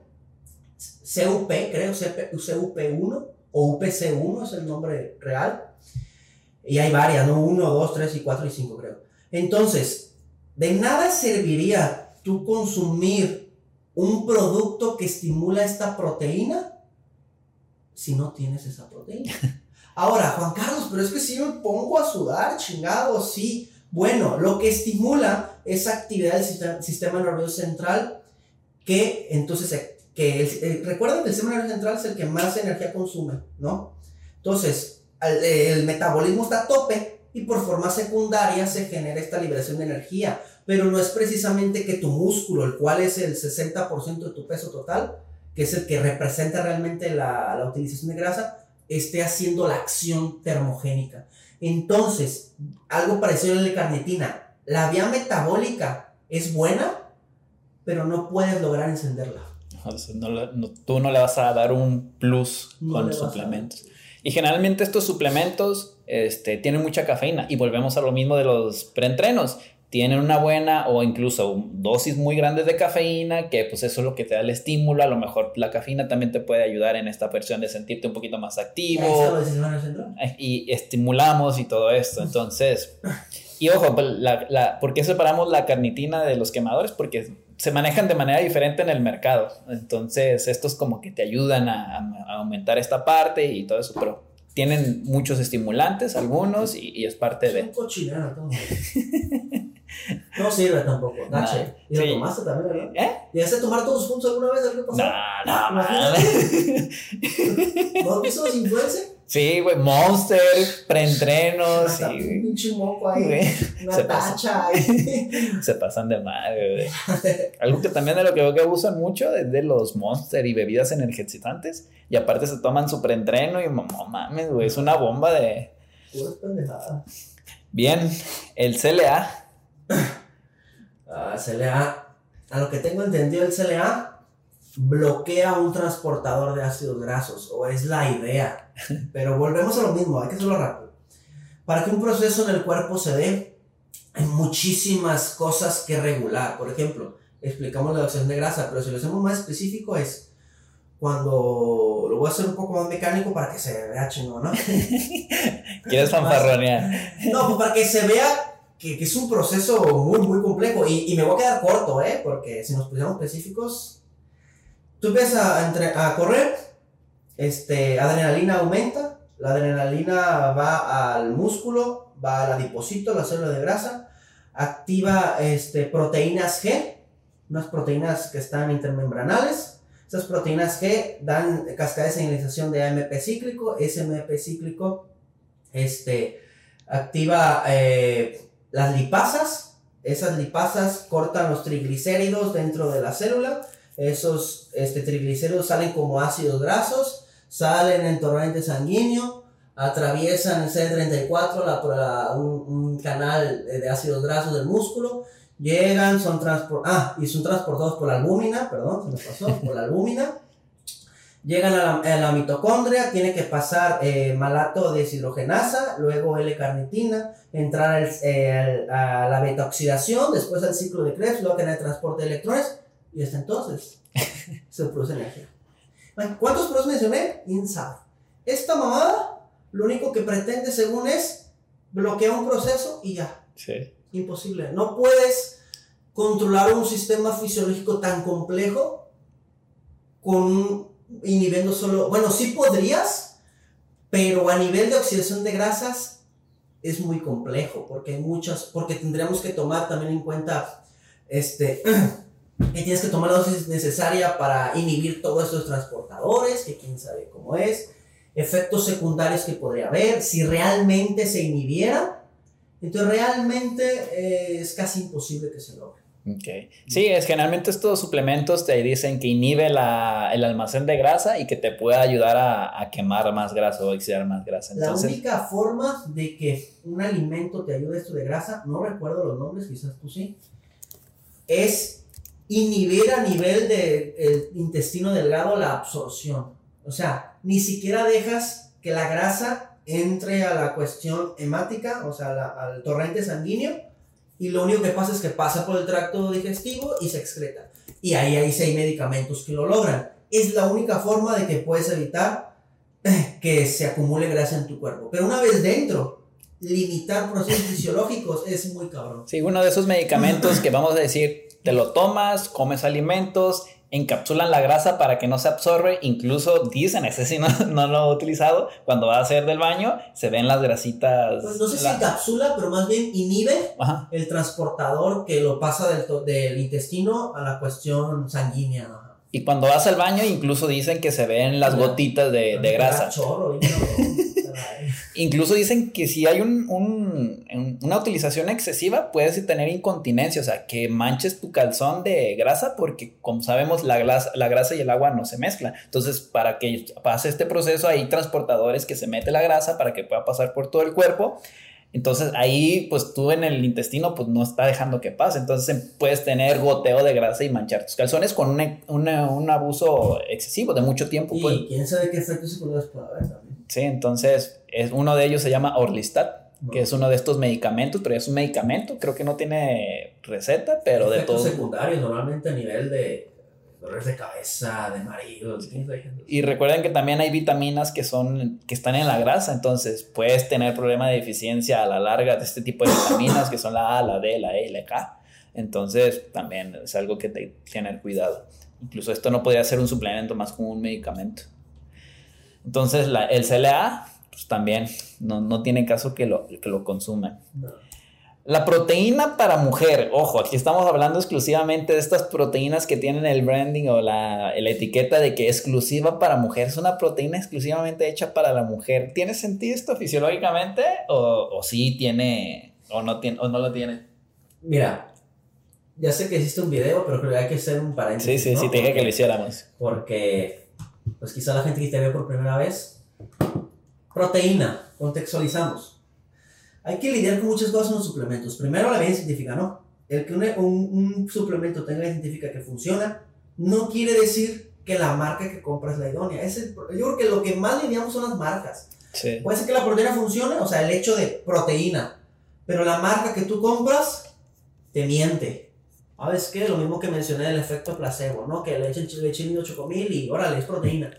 CUP, creo, CUP1 o UPC1 es el nombre real. Y hay varias, ¿no? 1, 2, 3 y 4 y 5 creo. Entonces, de nada serviría tú consumir un producto que estimula esta proteína si no tienes esa proteína. Ahora, Juan Carlos, pero es que si me pongo a sudar, chingado, sí. Bueno, lo que estimula esa actividad del sistema, nervioso central, que entonces, que eh, recuerden que el sistema nervioso central es el que más energía consume, ¿no? Entonces, el, el metabolismo está a tope y por forma secundaria se genera esta liberación de energía, pero no es precisamente que tu músculo, el cual es el 60% de tu peso total, que es el que representa realmente la, la utilización de grasa, esté haciendo la acción termogénica. Entonces, algo parecido a la L-carnitina, la vía metabólica es buena, pero no puedes lograr encenderla.
tú no le vas a dar un plus con los suplementos. Y generalmente estos suplementos este, tienen mucha cafeína. Y volvemos a lo mismo de los preentrenos. Tienen una buena o incluso dosis muy grandes de cafeína, que pues eso es lo que te da el estímulo. A lo mejor la cafeina también te puede ayudar en esta versión de sentirte un poquito más activo. Y estimulamos y todo esto. Entonces, y ojo, pues, la, la, ¿por qué separamos la carnitina de los quemadores? Porque se manejan de manera diferente en el mercado. Entonces, estos como que te ayudan a, aumentar esta parte y todo eso, pero tienen muchos estimulantes, algunos, y, es parte de...
cochinero todo. No sirve tampoco. Dache. ¿Y lo tomaste también, verdad? ¿Eh? ¿Llegaste a tomar todos juntos alguna vez? ¿Qué pasó?
No, no,
¿No has visto los influencers?
Sí, güey, Monster, preentrenos.
y, un pinche moco ahí. Una se tacha ahí.
se pasan de madre, güey. Algo que también de lo que veo que usan mucho es de los Monster y bebidas energizantes. Y aparte se toman su preentreno y no mames, güey, es una bomba de.
Puras pendejadas.
Bien, el CLA.
Ah, CLA. A lo que tengo entendido, el CLA bloquea un transportador de ácidos grasos, o es la idea. Pero volvemos a lo mismo, hay que hacerlo rápido. Para que un proceso en el cuerpo se dé, hay muchísimas cosas que regular. Por ejemplo, explicamos la oxidación de grasa, pero si lo hacemos más específico es cuando lo voy a hacer un poco más mecánico para que se vea chingón, ¿no?
¿Quieres fanfarronear?
No, pues para que se vea que, es un proceso muy, muy complejo. Y, y me voy a quedar corto, ¿eh? Porque si nos pusiéramos específicos, Tú empiezas a, a correr, este, adrenalina aumenta, la adrenalina va al músculo, va al adipocito, la célula de grasa, activa este, proteínas G, unas proteínas que están intermembranales. Esas proteínas G dan cascada de señalización de AMP cíclico. Ese cíclico este, activa eh, las lipasas. Esas lipasas cortan los triglicéridos dentro de la célula esos este, triglicéridos salen como ácidos grasos, salen en torrente sanguíneo, atraviesan el C34, la, un, canal de ácidos grasos del músculo, llegan, son ah, y son transportados por la albúmina, perdón, se me pasó, por la albúmina, llegan a la, mitocondria, tiene que pasar eh, malato deshidrogenasa, luego L-carnitina, entrar eh, a la beta-oxidación, después al ciclo de Krebs, luego tener transporte de electrones, y hasta entonces se produce energía. ¿Cuántos pros mencioné? Insabe. Esta mamada, lo único que pretende, según es, bloquear un proceso y ya.
Sí.
Imposible. No puedes controlar un sistema fisiológico tan complejo con inhibiendo solo. Bueno, sí podrías, pero a nivel de oxidación de grasas es muy complejo porque hay muchas, porque tendríamos que tomar también en cuenta este que tienes que tomar la dosis necesaria para inhibir todos estos transportadores, que quién sabe cómo es, efectos secundarios que podría haber, si realmente se inhibiera, entonces realmente eh, es casi imposible que se logre.
Okay. Sí, es generalmente estos suplementos te dicen que inhibe la, el almacén de grasa y que te puede ayudar a, a quemar más grasa o oxidar más grasa.
la única forma de que un alimento te ayude esto de grasa, no recuerdo los nombres, quizás tú sí, es inhibir a nivel del intestino delgado la absorción. O sea, ni siquiera dejas que la grasa entre a la cuestión hemática, o sea, al torrente sanguíneo, y lo único que pasa es que pasa por el tracto digestivo y se excreta. Y ahí, hay medicamentos que lo logran. Es la única forma de que puedes evitar que se acumule grasa en tu cuerpo. Pero una vez dentro, limitar procesos fisiológicos es muy cabrón.
Sí, uno de esos medicamentos que vamos a decir te lo tomas, comes alimentos, encapsulan la grasa para que no se absorbe, incluso dicen, ese sí no, no lo he utilizado, cuando va a hacer del baño, se ven las grasitas.
Pues no sé si encapsula, pero más bien inhibe el transportador que lo pasa del, del intestino a la cuestión sanguínea.
Y cuando vas al baño, incluso dicen que se ven las gotitas de, de grasa. Incluso dicen que si hay un, una utilización excesiva, puedes tener incontinencia, o sea, que manches tu calzón de grasa, porque como sabemos, la grasa, la grasa y el agua no se mezclan. Entonces, para que pase este proceso, hay transportadores que se mete la grasa para que pueda pasar por todo el cuerpo. Entonces ahí, pues tú en el intestino, pues no está dejando que pase. Entonces puedes tener goteo de grasa y manchar tus calzones con un, abuso excesivo de mucho tiempo.
Y
pues.
quién sabe qué efectos secundarios puede haber también.
Sí, entonces es, uno de ellos se llama Orlistat, que es uno de estos medicamentos, pero es un medicamento, creo que no tiene receta, pero de todo.
secundarios normalmente a nivel de dolores de cabeza, de marido.
Y recuerden que también hay vitaminas que son que están en la grasa, entonces puedes tener problema de deficiencia a la larga de este tipo de vitaminas que son la A, la D, la E y la K. Entonces también es algo que que tener cuidado. Incluso esto no podría ser un suplemento más como un medicamento. Entonces la, el CLA pues también no, no tiene caso que lo, que lo consuman. La proteína para mujer, ojo, aquí estamos hablando exclusivamente de estas proteínas que tienen el branding o la, etiqueta de que exclusiva para mujer. Es una proteína exclusivamente hecha para la mujer. ¿Tiene sentido esto fisiológicamente? ¿O, o sí tiene, o no, tiene, o no lo tiene?
Mira, ya sé que hiciste un video, pero creo que hay que hacer un paréntesis.
Sí, sí, sí, te dije que lo hiciéramos.
Porque, pues quizá la gente que te ve por primera vez. Proteína, contextualizamos hay que lidiar con muchas cosas en los suplementos. Primero, la bien científica, ¿no? El que un, suplemento tenga la científica que funciona, no quiere decir que la marca que compras es la idónea. Es yo creo que lo que más lidiamos son las marcas. Puede ser que la proteína funcione, o sea, el hecho de proteína, pero la marca que tú compras te miente. ¿Sabes qué? Lo mismo que mencioné del efecto placebo, ¿no? Que le echen leche nido chocomil y órale, es proteína.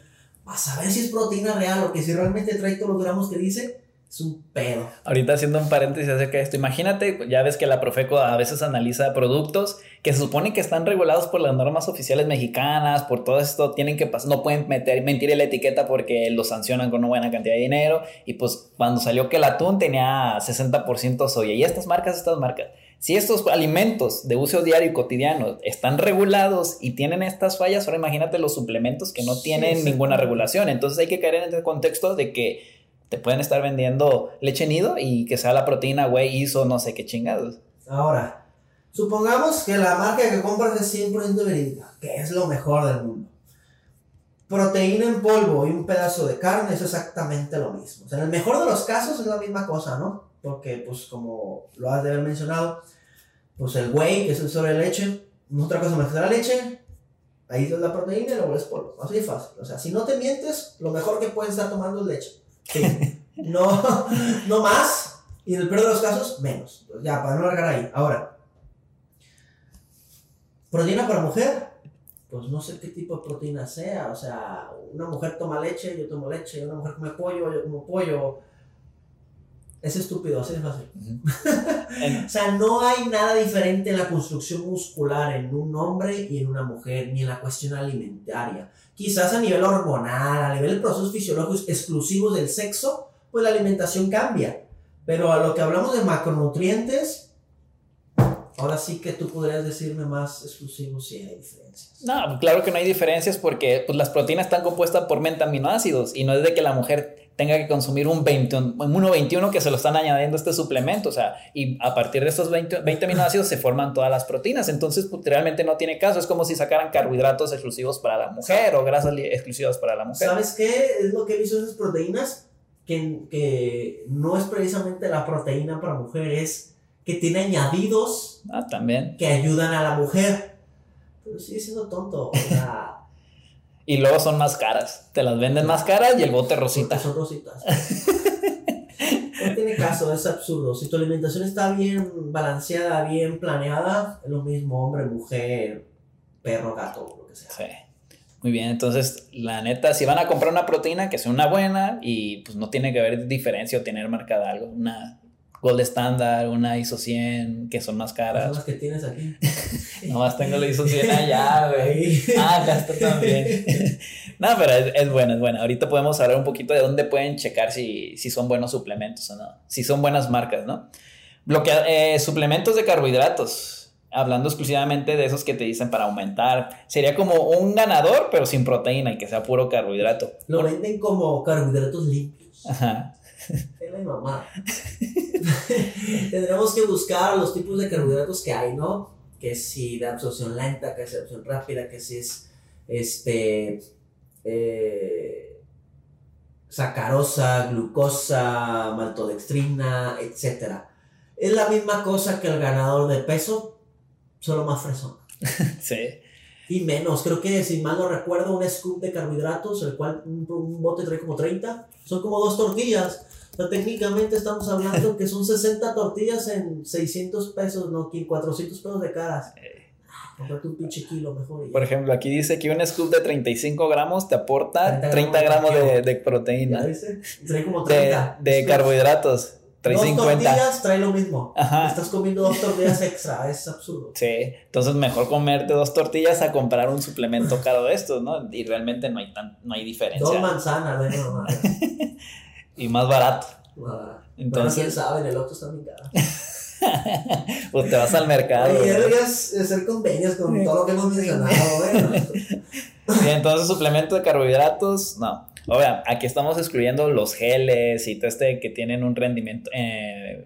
Vas a ver si es proteína real o que si realmente trae todos los gramos que dice es un pedo.
Ahorita haciendo un paréntesis acerca de esto, imagínate, ya ves que la Profeco a veces analiza productos que se supone que están regulados por las normas oficiales mexicanas, por todo esto, tienen que pasar, no pueden meter, mentir en la etiqueta porque lo sancionan con una buena cantidad de dinero. Y pues cuando salió que el atún tenía 60% soya, y estas marcas, estas marcas. Si estos alimentos de uso diario y cotidiano están regulados y tienen estas fallas, ahora imagínate los suplementos que no tienen ninguna regulación. Entonces hay que caer en el contexto de que te pueden estar vendiendo leche nido y que sea la proteína, güey, hizo no sé qué chingados.
Ahora, supongamos que la marca que compras es 100% verídica, que es lo mejor del mundo. Proteína en polvo y un pedazo de carne es exactamente lo mismo. O sea, en el mejor de los casos es la misma cosa, ¿no? Porque, pues, como lo has de haber mencionado, pues el whey, que es el sobre de leche, otra cosa más que la leche, ahí es la proteína y luego es polvo. Así de fácil. O sea, si no te mientes, lo mejor que puedes estar tomando es leche. No, no más. Y en el peor de los casos, menos. Ya, para no largar ahí. Ahora, proteína para mujer. Pues no sé qué tipo de proteína sea. O sea, una mujer toma leche, yo tomo leche. Una mujer come pollo, yo como pollo. Es estúpido, así de fácil. o sea, no hay nada diferente en la construcción muscular en un hombre y en una mujer, ni en la cuestión alimentaria. Quizás a nivel hormonal, a nivel de procesos fisiológicos exclusivos del sexo, pues la alimentación cambia. Pero a lo que hablamos de macronutrientes, ahora sí que tú podrías decirme más exclusivo si hay diferencias.
No, claro que no hay diferencias porque pues, las proteínas están compuestas por aminoácidos y no es de que la mujer tenga que consumir un 1.21 que se lo están añadiendo este suplemento, o sea, y a partir de estos 20, 20 aminoácidos se forman todas las proteínas, entonces pues, realmente no tiene caso, es como si sacaran carbohidratos exclusivos para la mujer o grasas exclusivas para la mujer.
¿Sabes qué es lo que he visto en esas proteínas? Que, que no es precisamente la proteína para mujer, es que tiene añadidos
ah, también.
que ayudan a la mujer. Pero sigue siendo tonto, o sea...
Y luego son más caras. Te las venden más caras y el bote rosita.
Son rositas. no tiene caso, es absurdo. Si tu alimentación está bien balanceada, bien planeada, es lo mismo hombre, mujer, perro, gato, lo que sea. Sí.
Muy bien, entonces la neta, si van a comprar una proteína, que sea una buena y pues no tiene que haber diferencia o tener marcada algo. Una Gold Standard, una ISO 100, que son más caras.
Son las que tienes aquí.
Nomás tengo la ISO 100 allá, güey. Ah, acá está también. no, pero es, buena, es buena. Ahorita podemos hablar un poquito de dónde pueden checar si, si son buenos suplementos o no. Si son buenas marcas, ¿no? Bloquea, eh, suplementos de carbohidratos. Hablando exclusivamente de esos que te dicen para aumentar. Sería como un ganador, pero sin proteína y que sea puro carbohidrato.
Lo venden como carbohidratos limpios. Ajá. Es mi mamá. Tendremos que buscar los tipos de carbohidratos que hay, ¿no? Que si de absorción lenta, que si de absorción rápida, que si es este. Eh, sacarosa, glucosa, maltodextrina, etc. Es la misma cosa que el ganador de peso, solo más fresón.
sí.
Y menos, creo que si mal no recuerdo, un scoop de carbohidratos, el cual un, un bote trae como 30, son como dos tortillas. O sea, técnicamente estamos hablando que son 60 tortillas en 600 pesos, no, 400 pesos de caras. Ah, Comprate un pinche kilo mejor.
Por ejemplo, aquí dice que un scoop de 35 gramos te aporta
30
30 gramos
gramos
de,
de
de
¿Ya
proteína.
Trae como
De,
30.
de
Es
carbohidratos.
Dos
350.
tortillas trae lo mismo.
Ajá.
Estás comiendo dos tortillas extra, es absurdo.
Sí, entonces mejor comerte dos tortillas a comprar un suplemento caro de estos, ¿no? Y realmente no hay tan, no hay
Dos
diferencia.
manzanas, ve nomás.
Y más barato.
Ah,
Entonces-
quién sabe, en el otro está bien caro.
Pues te vas al mercado.
Deberías hacer convenios con
Sí.
todo lo que hemos mencionado, bueno.
Y entonces suplemento de carbohidratos, no. Obvio, aquí estamos excluyendo los geles y todo este que tienen un rendimiento, eh,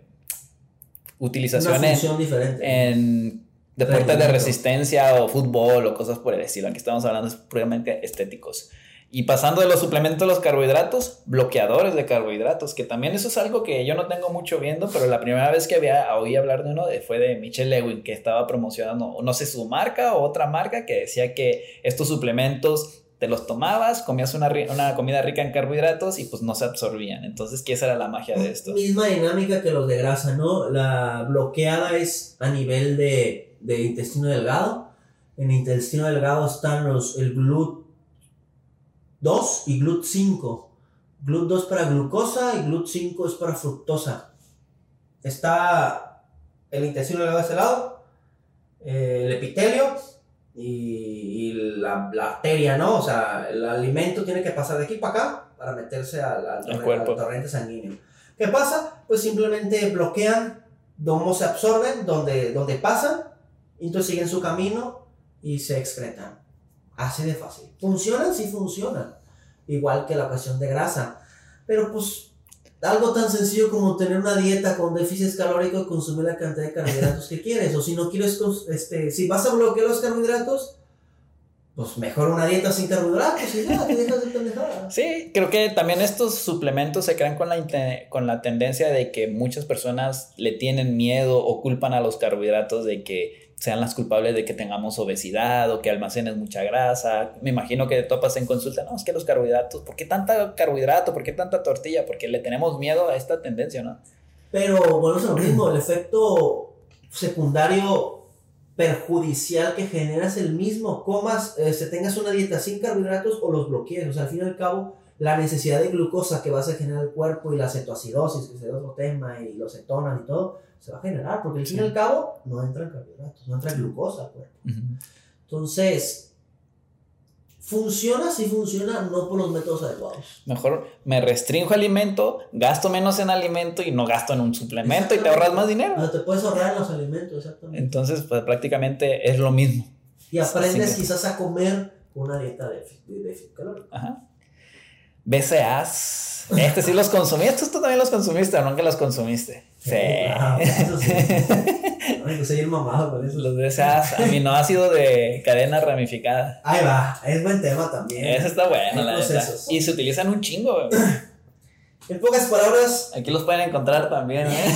Una
utilización en,
función diferente.
en deportes de resistencia o fútbol o cosas por el estilo. Aquí estamos hablando es puramente estéticos. Y pasando de los suplementos a los carbohidratos, bloqueadores de carbohidratos, que también eso es algo que yo no tengo mucho viendo, pero la primera vez que había, oí hablar de uno de- fue de Michelle Lewin, que estaba promocionando, no sé, su marca o otra marca, que decía que estos suplementos te los tomabas, comías una, una comida rica en carbohidratos y pues no se absorbían. Entonces, ¿qué esa era la magia de esto?
Misma dinámica que los de grasa, ¿no? La bloqueada es a nivel de, de intestino delgado. En intestino delgado están los, el GLUT 2 y GLUT 5. GLUT 2 para glucosa y GLUT 5 es para fructosa. Está el intestino delgado de este lado, el epitelio y, y la, la arteria, ¿no? O sea, el alimento tiene que pasar de aquí para acá para meterse al, al, torre-
cuerpo.
al torrente sanguíneo. ¿Qué pasa? Pues simplemente bloquean cómo se absorben, donde, donde pasan, y entonces siguen su camino y se excretan. Así de fácil. ¿Funcionan? Sí funcionan. Igual que la cuestión de grasa. Pero pues algo tan sencillo como tener una dieta con déficit calórico y consumir la cantidad de carbohidratos que quieres. O si no quieres, este, si vas a bloquear los carbohidratos, pues mejor una dieta sin carbohidratos y ya, te dejas de pendejadas.
Sí, creo que también estos suplementos se crean con la, con la tendencia de que muchas personas le tienen miedo o culpan a los carbohidratos de que sean las culpables de que tengamos obesidad o que almacenes mucha grasa. Me imagino que topas en consulta, no, es que los carbohidratos, ¿por qué tanta carbohidrato? ¿Por qué tanta tortilla? Porque le tenemos miedo a esta tendencia, ¿no?
Pero bueno, es lo mismo, el efecto secundario perjudicial que genera es el mismo, comas, este, tengas una dieta sin carbohidratos o los bloquees, o sea, al fin y al cabo, la necesidad de glucosa que vas a generar el cuerpo y la cetoacidosis, que es otro tema, y los cetonas y todo, se va a generar, porque al fin y al cabo no entran carbohidratos, no entra glucosa al cuerpo. Entonces, funciona si funciona, no por los métodos adecuados.
Mejor me restringo alimento, gasto menos en alimento y no gasto en un suplemento y te ahorras más dinero.
O sea, te puedes ahorrar en los alimentos, exactamente.
Entonces, pues prácticamente es lo mismo.
Y aprendes quizás a comer con una dieta de déficit calórico.
Ajá. BCAs. Este sí los consumiste. Estos tú también los consumiste o nunca los consumiste. Sí.
Eso. Ay, pues ir mamado con eso.
Los BCAs, aminoácido de cadena ramificada.
Ahí va, es buen tema también.
Eso está bueno,
Hay
la
procesos.
Y se utilizan un chingo. güey.
En pocas palabras,
Aquí los pueden encontrar también, ¿eh?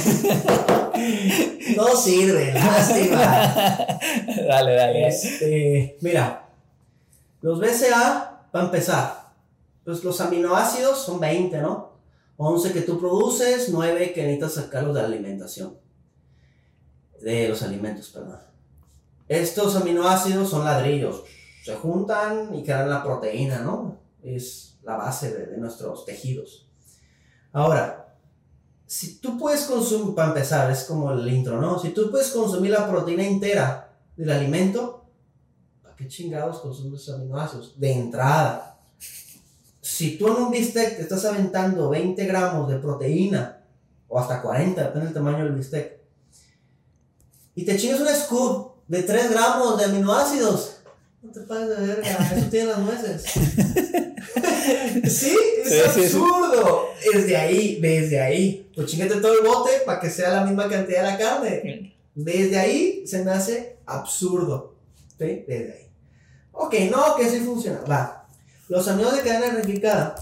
no sirve, lástima.
dale, dale.
Este, mira, los BCA, para empezar, pues los aminoácidos son 20, ¿no? 11 que tú produces, 9 que necesitas sacarlos de la alimentación. De los alimentos, perdón. Estos aminoácidos son ladrillos. Se juntan y crean la proteína, ¿no? Es la base de, nuestros tejidos. Ahora, si tú puedes consumir, para empezar, es como el intro, ¿no? Si tú puedes consumir la proteína entera del alimento, ¿para qué chingados consumes aminoácidos? De entrada. Si tú en un bistec te estás aventando 20 gramos de proteína, o hasta 40, depende del tamaño del bistec, y te chingas un scoop de 3 gramos de aminoácidos, no te pases de verga, eso tiene las nueces. sí, es
Sí, sí, sí.
absurdo. Desde ahí, desde ahí. Pues chingate todo el bote para que sea la misma cantidad de la carne. Desde ahí se me hace absurdo. ¿Sí? Desde ahí. Ok, no, que sí funciona. Va. Los amigos de cadena ramificada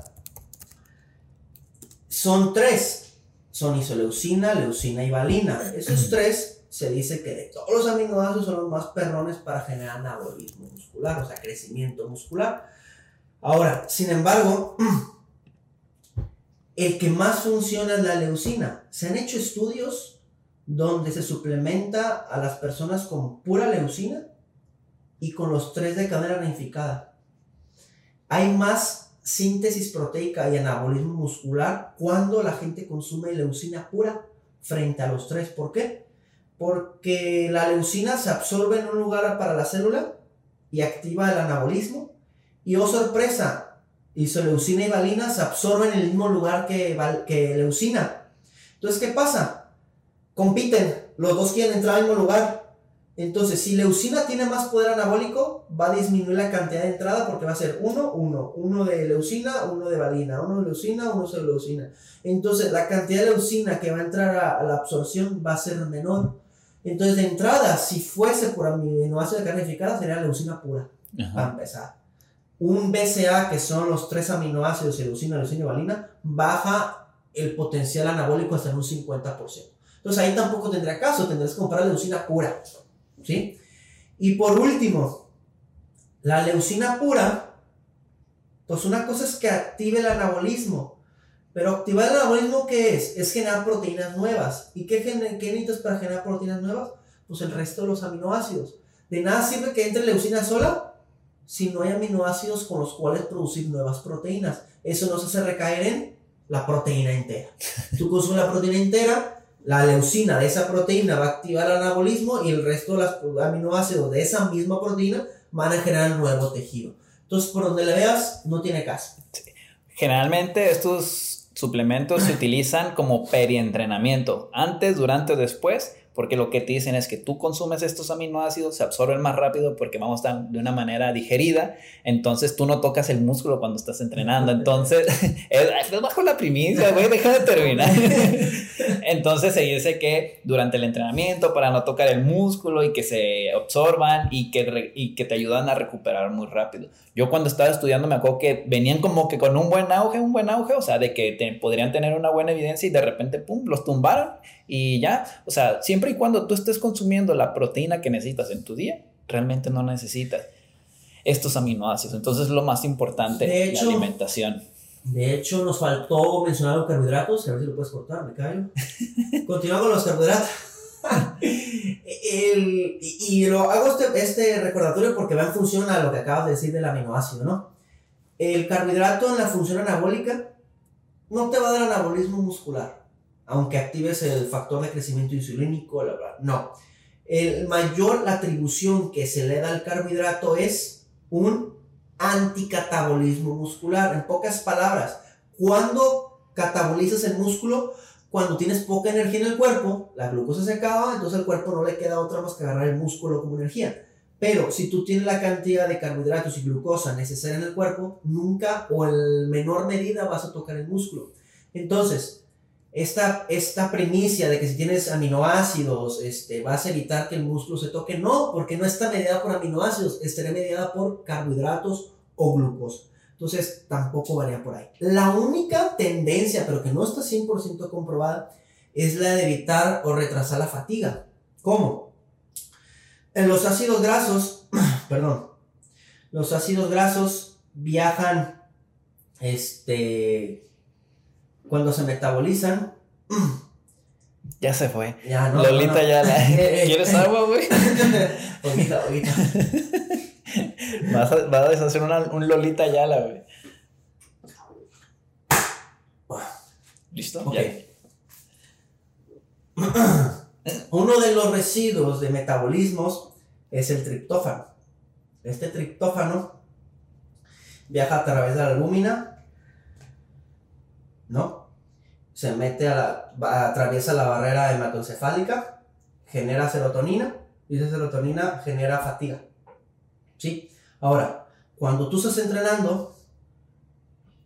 son tres. Son isoleucina, leucina y valina. Esos tres se dice que de todos los aminoácidos son los más perrones para generar anabolismo muscular, o sea, crecimiento muscular. Ahora, sin embargo, el que más funciona es la leucina. Se han hecho estudios donde se suplementa a las personas con pura leucina y con los tres de cadena ramificada. Hay más síntesis proteica y anabolismo muscular cuando la gente consume leucina pura frente a los tres. ¿Por qué? Porque la leucina se absorbe en un lugar para la célula y activa el anabolismo. Y oh sorpresa, isoleucina y valina se absorben en el mismo lugar que, que leucina. Entonces, ¿qué pasa? Compiten, los dos quieren entrar al mismo lugar entonces, si leucina tiene más poder anabólico, va a disminuir la cantidad de entrada porque va a ser uno, uno, uno de leucina, uno de valina, uno de leucina, uno de leucina. Entonces, la cantidad de leucina que va a entrar a, la absorción va a ser menor. Entonces, de entrada, si fuese por aminoácido de carnificada, sería leucina pura, para empezar. Un BCA, que son los tres aminoácidos, leucina, leucina y valina, baja el potencial anabólico hasta en un 50%. Entonces, ahí tampoco tendría caso, tendrás que comprar leucina pura. ¿Sí? Y por último, la leucina pura, pues una cosa es que active el anabolismo, pero activar el anabolismo, ¿qué es? Es generar proteínas nuevas. ¿Y qué, qué necesitas para generar proteínas nuevas? Pues el resto de los aminoácidos. De nada sirve que entre leucina sola si no hay aminoácidos con los cuales producir nuevas proteínas. Eso nos hace recaer en la proteína entera. Tú consumes la proteína entera, la leucina de esa proteína va a activar el anabolismo y el resto de los aminoácidos de esa misma proteína van a generar nuevo tejido. Entonces, por donde le veas, no tiene caso.
Generalmente estos suplementos se utilizan como perientrenamiento, antes, durante o después, porque lo que te dicen es que tú consumes estos aminoácidos, se absorben más rápido porque vamos a estar de una manera digerida, entonces tú no tocas el músculo cuando estás entrenando, entonces es, bajo la primicia, güey, deja de terminar. entonces se dice que durante el entrenamiento para no tocar el músculo y que se absorban y que, y que te ayudan a recuperar muy rápido. Yo cuando estaba estudiando me acuerdo que venían como que con un buen auge, un buen auge, o sea, de que podrían tener una buena evidencia y de repente, pum, los tumbaron y ya, o sea, siempre y cuando tú estés consumiendo la proteína que necesitas en tu día, realmente no necesitas estos aminoácidos. Entonces es lo más importante, de la alimentación.
De hecho, nos faltó mencionar los carbohidratos, a ver si lo puedes cortar, me callo. Continuamos con los carbohidratos. y, lo hago este, este, recordatorio porque va en función a lo que acabas de decir del aminoácido, ¿no? El carbohidrato en la función anabólica no te va a dar anabolismo muscular aunque actives el factor de crecimiento insulínico, bla, bla. No. El mayor atribución que se le da al carbohidrato es un anticatabolismo muscular. En pocas palabras, cuando catabolizas el músculo, cuando tienes poca energía en el cuerpo, la glucosa se acaba, entonces al cuerpo no le queda otra más que agarrar el músculo como energía. Pero si tú tienes la cantidad de carbohidratos y glucosa necesaria en el cuerpo, nunca o en menor medida vas a tocar el músculo. Entonces, esta, esta primicia de que si tienes aminoácidos este, vas a evitar que el músculo se toque, no, porque no está mediada por aminoácidos, estaría mediada por carbohidratos o glucosa. Entonces tampoco varía por ahí. La única tendencia, pero que no está 100% comprobada, es la de evitar o retrasar la fatiga. ¿Cómo? En los ácidos grasos, perdón, los ácidos grasos viajan este, cuando se metabolizan.
Ya se fue. Ya, no, Lolita ya la. ¿Quieres agua, güey? Poquita, poquita. Vas a, vas a deshacer una, un Lolita Yala, güey.
¿Listo? Uno de los residuos de metabolismos es el triptófano. Este triptófano viaja a través de la albúmina ¿no? Se mete a la, atraviesa la barrera hematoencefálica, genera serotonina, y esa serotonina genera fatiga. ¿Sí? Ahora, cuando tú estás entrenando,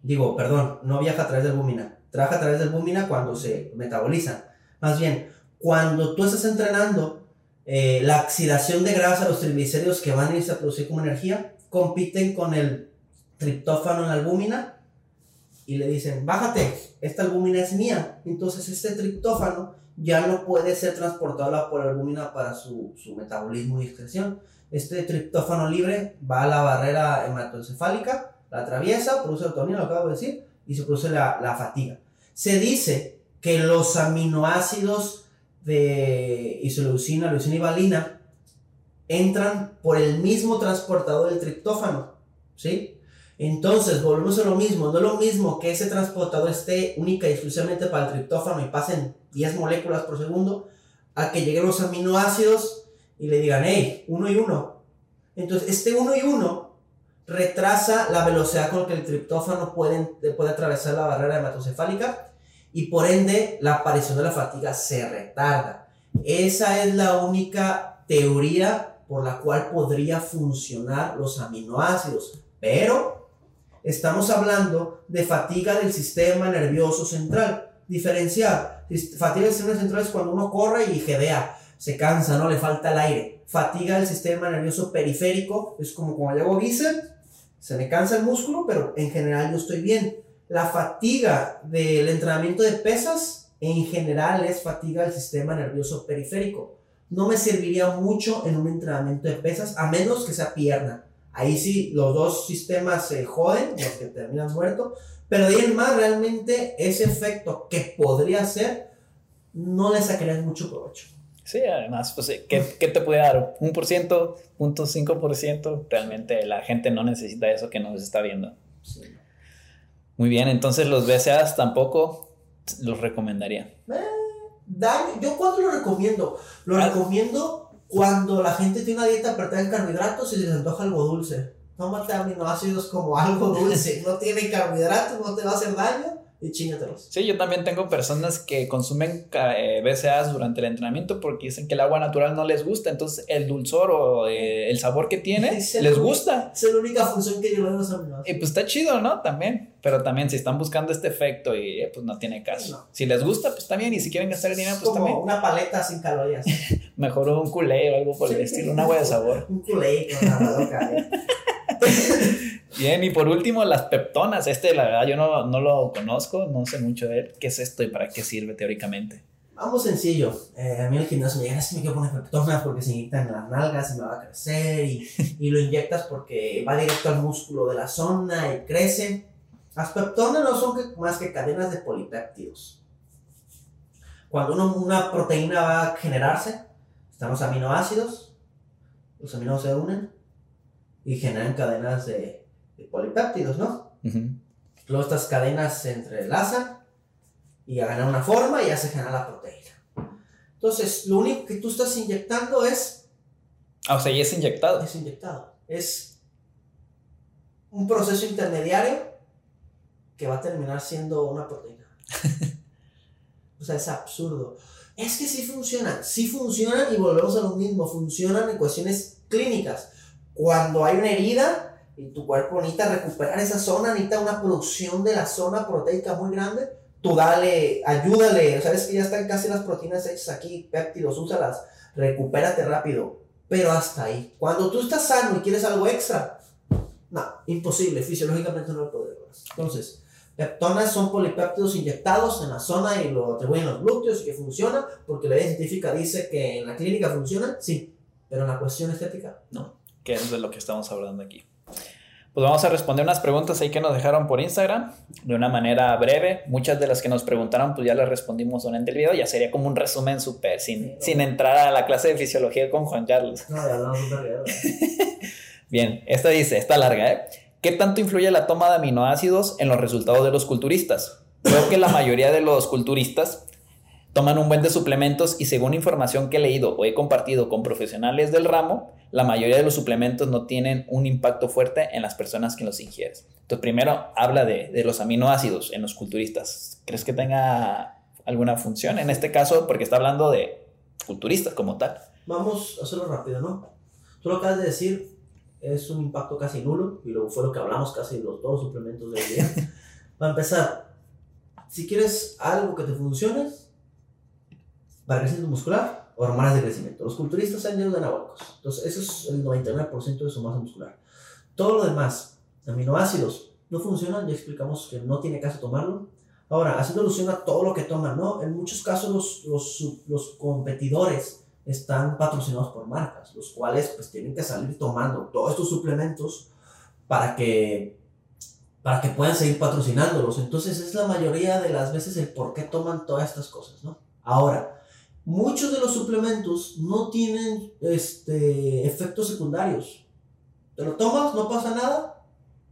digo, perdón, no viaja a través del albúmina, trabaja a través del albúmina cuando se metaboliza. Más bien, cuando tú estás entrenando, eh, la oxidación de grasa, los triglicéridos que van a irse a producir como energía, compiten con el triptófano en la albúmina y le dicen, bájate, esta albúmina es mía. Entonces este triptófano ya no puede ser transportado por la albúmina para su, su metabolismo y excreción. Este triptófano libre va a la barrera hematoencefálica, la atraviesa, produce autonomía, lo acabo de decir, y se produce la, la fatiga. Se dice que los aminoácidos de isoleucina, leucina y valina entran por el mismo transportador del triptófano, ¿sí? Entonces, volvemos a lo mismo, no es lo mismo que ese transportador esté única y exclusivamente para el triptófano y pasen 10 moléculas por segundo, a que lleguen los aminoácidos y le digan, hey, uno y uno. Entonces, este uno y uno retrasa la velocidad con la que el triptófano puede, puede atravesar la barrera hematocefálica y por ende la aparición de la fatiga se retarda. Esa es la única teoría por la cual podría funcionar los aminoácidos, pero estamos hablando de fatiga del sistema nervioso central. Diferenciar, fatiga del sistema central es cuando uno corre y jedea, se cansa, no le falta el aire. Fatiga del sistema nervioso periférico es como cuando yo hago bíceps, se me cansa el músculo, pero en general yo estoy bien la fatiga del entrenamiento de pesas en general es fatiga del sistema nervioso periférico. No me serviría mucho en un entrenamiento de pesas a menos que sea pierna. Ahí sí, los dos sistemas se joden, los que terminan muertos. Pero de ahí en más, realmente ese efecto que podría ser, no le sacaría mucho provecho.
Sí, además, pues, ¿qué, ¿qué, te puede dar? ¿Un por ciento? ¿Punto cinco por ciento? Realmente la gente no necesita eso que nos está viendo. Sí. Muy bien, entonces los BCAs tampoco los recomendaría.
Eh, yo cuando lo recomiendo, lo ah. recomiendo cuando la gente tiene una dieta apretada en carbohidratos y se les antoja algo dulce. Tómate aminoácidos como algo dulce, no tiene carbohidratos, no te va a hacer daño y chíngatelos.
Sí, yo también tengo personas que consumen eh, BCAAs durante el entrenamiento porque dicen que el agua natural no les gusta, entonces el dulzor o eh, el sabor que tiene les gusta.
Es la única función que llevan los aminoácidos.
Y pues está chido, ¿no? También, pero también si están buscando este efecto y eh, pues no tiene caso. Si les gusta, pues también, y si quieren gastar dinero, pues
como
también.
una paleta sin calorías.
Mejor un culé o algo por el estilo, un agua de sabor.
un culé con agua loca,
Bien, y por último, las peptonas. Este, la verdad, yo no, no, lo conozco, no sé mucho de él. ¿Qué es esto y para qué sirve teóricamente?
Vamos sencillo. Eh, a mí el gimnasio me llega, si me quiero poner peptonas porque se inyectan las nalgas y me va a crecer. Y, y lo inyectas porque va directo al músculo de la zona y crece. Las peptonas no son más que cadenas de polipéptidos. Cuando uno, una proteína va a generarse, están los aminoácidos, los aminoácidos se unen y generan cadenas de de polipéptidos, ¿no? Luego estas cadenas se entrelazan y a ganar una forma y ya se genera la proteína. Entonces, lo único que tú estás inyectando es...
Ah, o sea, ya es inyectado.
Es inyectado. Es un proceso intermediario que va a terminar siendo una proteína. o sea, es absurdo. Es que sí funcionan, sí funcionan y volvemos a lo mismo, funcionan en cuestiones clínicas. Cuando hay una herida, y tu cuerpo necesita recuperar esa zona, necesita una producción de la zona proteica muy grande, tú dale, ayúdale, sabes que ya están casi las proteínas hechas aquí, péptidos, úsalas, recupérate rápido, pero hasta ahí. Cuando tú estás sano y quieres algo extra, no, imposible, fisiológicamente no lo podemos. Entonces, peptonas son polipéptidos inyectados en la zona y lo atribuyen a los glúteos y que funciona, porque la evidencia científica dice que en la clínica funciona, sí, pero en la cuestión estética, no.
Que es de lo que estamos hablando aquí. Pues vamos a responder unas preguntas ahí que nos dejaron por Instagram de una manera breve. Muchas de las que nos preguntaron, pues ya las respondimos durante el video. Ya sería como un resumen súper, sin, sin entrar a la clase de fisiología con Juan Carlos. No, ya no, Bien, esta dice, está larga, ¿eh? ¿Qué tanto influye la toma de aminoácidos en los resultados de los culturistas? Creo que la mayoría de los culturistas toman un buen de suplementos y según información que he leído o he compartido con profesionales del ramo, la mayoría de los suplementos no tienen un impacto fuerte en las personas que los ingieren. Entonces, primero habla de, de los aminoácidos en los culturistas. ¿Crees que tenga alguna función en este caso? Porque está hablando de culturistas como tal.
Vamos a hacerlo rápido, ¿no? Tú lo acabas de decir, es un impacto casi nulo y luego fue lo que hablamos casi de los dos suplementos del día. Para empezar, si quieres algo que te funcione, para crecimiento muscular, hormonas de crecimiento. Los culturistas están llenos de anabólicos. Entonces, eso es el 99% de su masa muscular. Todo lo demás, aminoácidos, no funcionan, ya explicamos que no tiene caso tomarlo. Ahora, haciendo alusión a todo lo que toman, ¿no? En muchos casos los, los, los competidores están patrocinados por marcas, los cuales pues tienen que salir tomando todos estos suplementos para que, para que puedan seguir patrocinándolos. Entonces es la mayoría de las veces el por qué toman todas estas cosas, ¿no? Ahora, muchos de los suplementos no tienen este, efectos secundarios. Te lo tomas, no pasa nada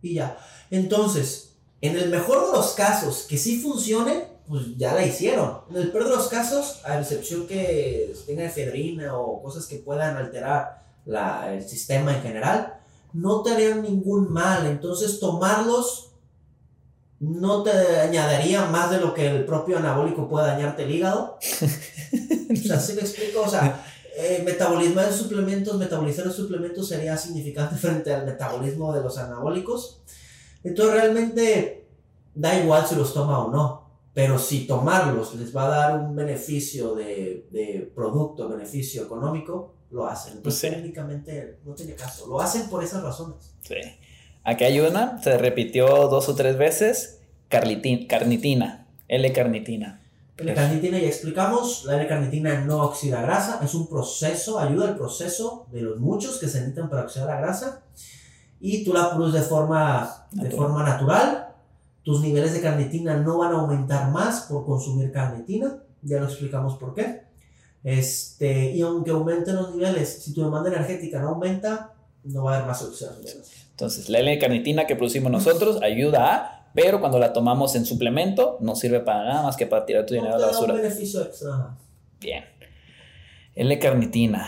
y ya. Entonces, en el mejor de los casos que sí funcione, pues ya la hicieron. En el peor de los casos, a excepción que tenga efedrina o cosas que puedan alterar la, el sistema en general, no te harían ningún mal. Entonces, tomarlos no te añadiría más de lo que el propio anabólico puede dañarte el hígado. o sea, ¿sí me explico? O sea, eh, metabolismo de suplementos, metabolizar los suplementos sería significante frente al metabolismo de los anabólicos. Entonces, realmente da igual si los toma o no. Pero si tomarlos les va a dar un beneficio de, de producto, beneficio económico, lo hacen. Entonces,
Pues sí.
técnicamente no tiene caso. Lo hacen por esas razones.
Sí. Aquí hay una, se repitió dos o tres veces, carlitin- carnitina, L-carnitina.
L-carnitina ya explicamos, la L-carnitina no oxida grasa, es un proceso, ayuda al proceso de los muchos que se necesitan para oxidar la grasa y tú la produces de forma, de
Natural.
forma natural. Tus niveles de carnitina no van a aumentar más por consumir carnitina, ya lo explicamos por qué. Este, y aunque aumenten los niveles, si tu demanda energética no aumenta, no va a haber más oxidación de grasa.
Entonces, la L-carnitina que producimos nosotros ayuda a, pero cuando la tomamos en suplemento, no sirve para nada más que para tirar tu dinero a la
da un
basura.
beneficio extra.
Bien. L-carnitina.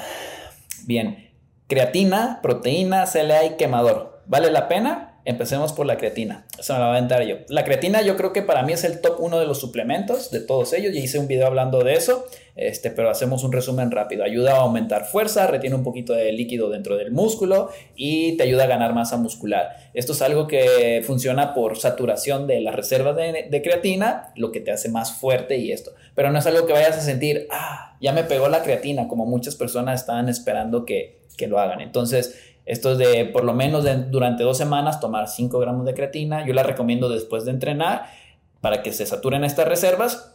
Bien. Creatina, proteína, CLA y quemador. ¿Vale la pena? Empecemos por la creatina. Eso me la voy a aventar yo. La creatina yo creo que para mí es el top uno de los suplementos de todos ellos. Ya hice un video hablando de eso, este, pero hacemos un resumen rápido. Ayuda a aumentar fuerza, retiene un poquito de líquido dentro del músculo y te ayuda a ganar masa muscular. Esto es algo que funciona por saturación de las reservas de, de creatina, lo que te hace más fuerte y esto. Pero no es algo que vayas a sentir, ah, ya me pegó la creatina, como muchas personas estaban esperando que, que lo hagan. Entonces, esto es de por lo menos de- durante dos semanas tomar 5 gramos de creatina. Yo la recomiendo después de entrenar para que se saturen estas reservas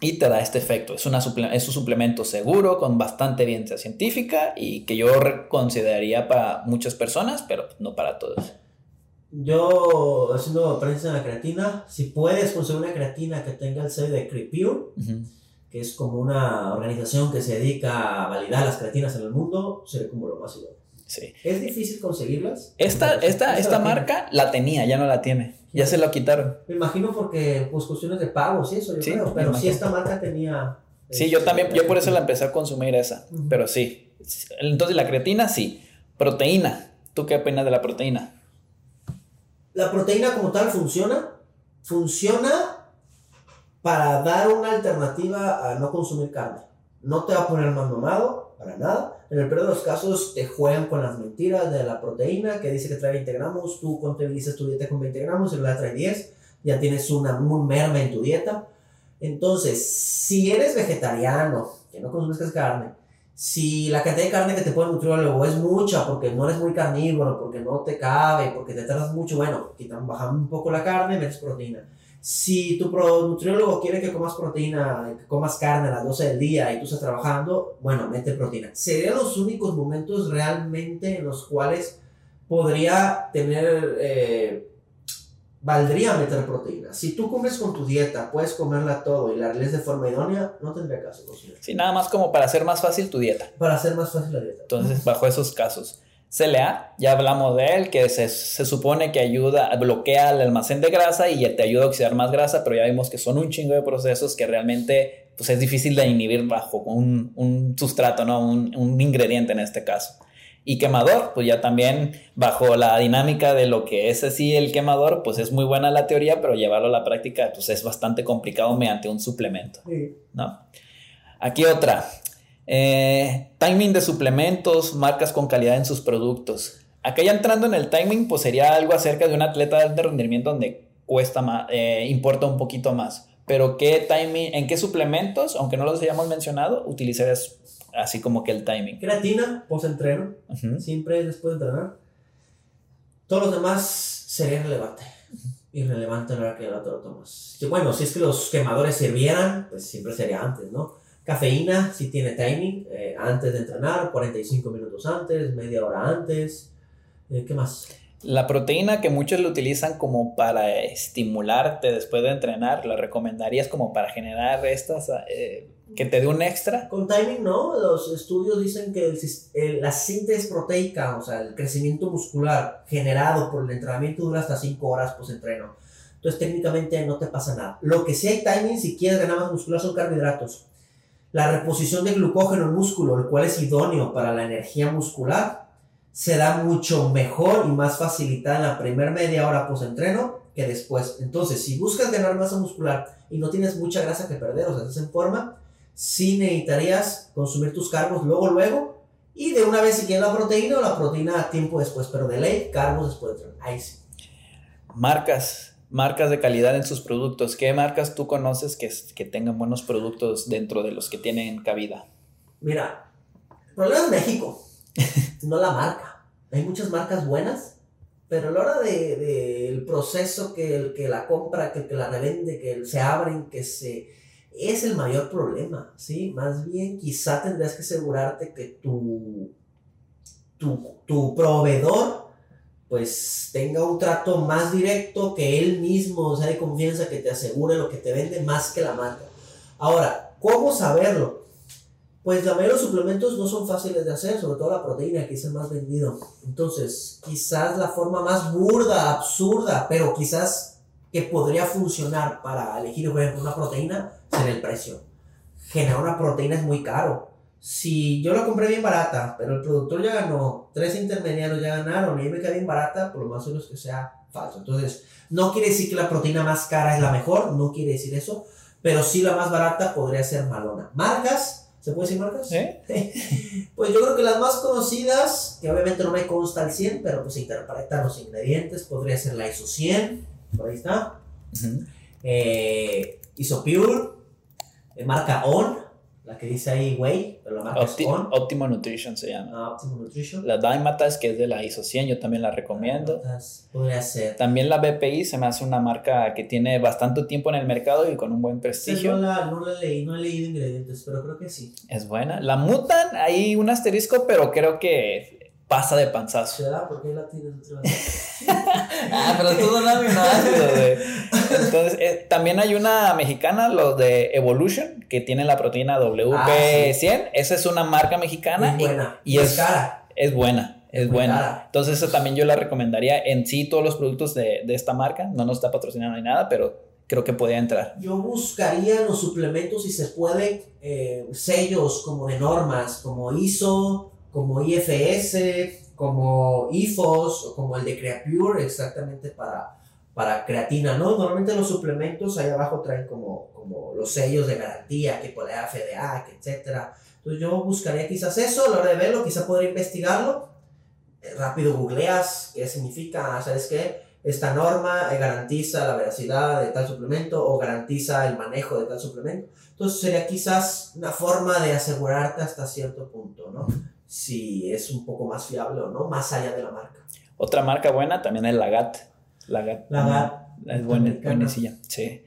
y te da este efecto. Es, una suple- es un suplemento seguro, con bastante evidencia científica y que yo consideraría para muchas personas, pero no para todos.
Yo, haciendo prensa en la creatina, si puedes conseguir una creatina que tenga el sello de Crepure,
Ujú.
que es como una organización que se dedica a validar las creatinas en el mundo, sería como lo más idóneo.
Sí.
Es difícil conseguirlas.
Esta, esta, esta
la tiene.
marca la tenía, ya no la tiene. Ya se lo quitaron.
Me imagino porque, pues, cuestiones de pagos y eso, yo
Sí,
creo. Pero sí, esta marca tenía.
Sí, yo
este,
también, yo por eso la empecé a consumir esa, pero sí. Entonces la creatina sí. Proteína. ¿Tú qué opinas de la proteína?
La proteína como tal funciona. Funciona para dar una alternativa a no consumir carne. No te va a poner más mamado, para nada. En el peor de los casos te juegan con las mentiras de la proteína que dice que trae 20 gramos. Tú contabilizas tu dieta con 20 gramos y la trae 10. Ya tienes una, un merma en tu dieta. Entonces, si eres vegetariano, que no consumes carne, si la cantidad de carne que te puede nutrir nutriólogo es mucha porque no eres muy carnívoro, porque no te cabe, porque te tardas mucho, bueno, quitan, bajando un poco la carne, metes proteína. Si tu nutriólogo quiere que comas proteína, que comas carne a las 12 del día y tú estás trabajando, bueno, mete proteína. Serían los únicos momentos realmente en los cuales podría tener, eh, valdría meter proteína. Si tú comes con tu dieta, puedes comerla todo y la realizas de forma idónea, no tendría caso cocinar.
Sí, nada más como para hacer más fácil tu dieta.
Para hacer más fácil la dieta.
Entonces, bajo esos casos. CLA, ya hablamos de él, que se, se supone que ayuda, bloquea el almacén de grasa y te ayuda a oxidar más grasa, pero ya vimos que son un chingo de procesos que realmente pues, es difícil de inhibir bajo un, un sustrato, ¿no? Un, un ingrediente en este caso. Y quemador, pues ya también bajo la dinámica de lo que es así el quemador, pues es muy buena la teoría, pero llevarlo a la práctica pues es bastante complicado mediante un suplemento. ¿no? Aquí otra. Eh, timing de suplementos, marcas con calidad en sus productos. Acá ya entrando en el timing, pues sería algo acerca de un atleta de alto rendimiento donde cuesta más, eh, importa un poquito más. Pero qué timing, en qué suplementos, aunque no los hayamos mencionado, utilizarías así como que el timing.
Creatina, post-entreno,
Ujú.
siempre después de entrenar. Todos los demás serían relevantes. irrelevante a la hora que te lo tomas. Bueno, si es que los quemadores sirvieran, pues siempre sería antes, ¿no? Cafeína, si tiene timing, eh, antes de entrenar, 45 minutos antes, media hora antes. Eh, ¿Qué más?
La proteína que muchos lo utilizan como para estimularte después de entrenar, ¿la recomendarías como para generar estas, eh, que te dé un extra?
Con timing, no. Los estudios dicen que la síntesis proteica, o sea, el crecimiento muscular generado por el entrenamiento dura hasta 5 horas post entreno. Entonces, técnicamente no te pasa nada. Lo que sí hay timing, si quieres ganar más muscular, son carbohidratos. La reposición de glucógeno en músculo, el cual es idóneo para la energía muscular, se da mucho mejor y más facilitada en la primera media hora post-entreno que después. Entonces, si buscas ganar masa muscular y no tienes mucha grasa que perder, o sea, estás en forma, sí necesitarías consumir tus carbos luego, luego, y de una vez si quieres la proteína o la proteína a tiempo después, pero de ley, carbos después de entrenar. Ahí sí.
Marcas, marcas de calidad en sus productos. ¿Qué marcas tú conoces que, que tengan buenos productos dentro de los que tienen cabida?
Mira, el problema es México no la marca. Hay muchas marcas buenas, pero a la hora del de, proceso que el que la compra, que que la revende, que se abren, que se... Es el mayor problema, ¿sí? Más bien quizá tendrías que asegurarte que tu, tu, tu proveedor pues tenga un trato más directo, que él mismo o sea de confianza, que te asegure lo que te vende más que la marca. Ahora, ¿cómo saberlo? Pues la mayoría los suplementos no son fáciles de hacer, sobre todo la proteína, que es el más vendido. Entonces, quizás la forma más burda, absurda, pero quizás que podría funcionar para elegir, una proteína, sería el precio. Generar una proteína es muy caro. Si yo la compré bien barata, pero el productor ya ganó, tres intermediarios ya ganaron y me queda bien barata, por lo más seguro es que sea falso. Entonces, no quiere decir que la proteína más cara es la mejor, no quiere decir eso, pero sí la más barata podría ser malona. Marcas, ¿Se puede decir marcas? ¿Eh? pues yo creo que las más conocidas, que obviamente no me consta al 100, pero pues interpretar los ingredientes, podría ser la ISO 100, por ahí está. Eh, Isopure, eh, marca ON, la que dice ahí Way, pero la marca
es On. Optimo Nutrition se llama.
Ah, Optimo Nutrition.
La Dymatas, que es de la ISO 100, yo también la recomiendo.
podría ser.
También la BPI se me hace una marca que tiene bastante tiempo en el mercado y con un buen prestigio.
no, la, no la leí, no he leído ingredientes, pero creo que sí.
Es buena. La Mutan, hay un asterisco, pero creo que pasa de panzazo.
¿Será? ¿Por qué la tienes
ah, pero tú no la Entonces, eh, también hay una mexicana, los de Evolution, que tiene la proteína WP100. Ah, Esa es una marca mexicana.
Es buena.
Y, es, cara. Es buena. Es, buena. Entonces, eso también yo la recomendaría en sí, todos los productos de, de esta marca. No nos está patrocinando ni nada, pero creo que podría entrar.
Yo buscaría los suplementos, si se puede, eh, sellos como de normas, como ISO, como IFS, como IFOS o como el de CreaPure, exactamente para, para creatina, ¿no? Normalmente los suplementos ahí abajo traen como, como los sellos de garantía, que puede FDA, etcétera. Entonces yo buscaría quizás eso, a la hora de verlo, quizás podría investigarlo. Eh, rápido googleas qué significa, ¿sabes qué? Esta norma eh, garantiza la veracidad de tal suplemento o garantiza el manejo de tal suplemento. Entonces sería quizás una forma de asegurarte hasta cierto punto, ¿no? Si es un poco más fiable o no, más allá de la marca.
Otra marca buena también es Lagat.
Lagat. Lagat.
Es buena, buenísima. Sí.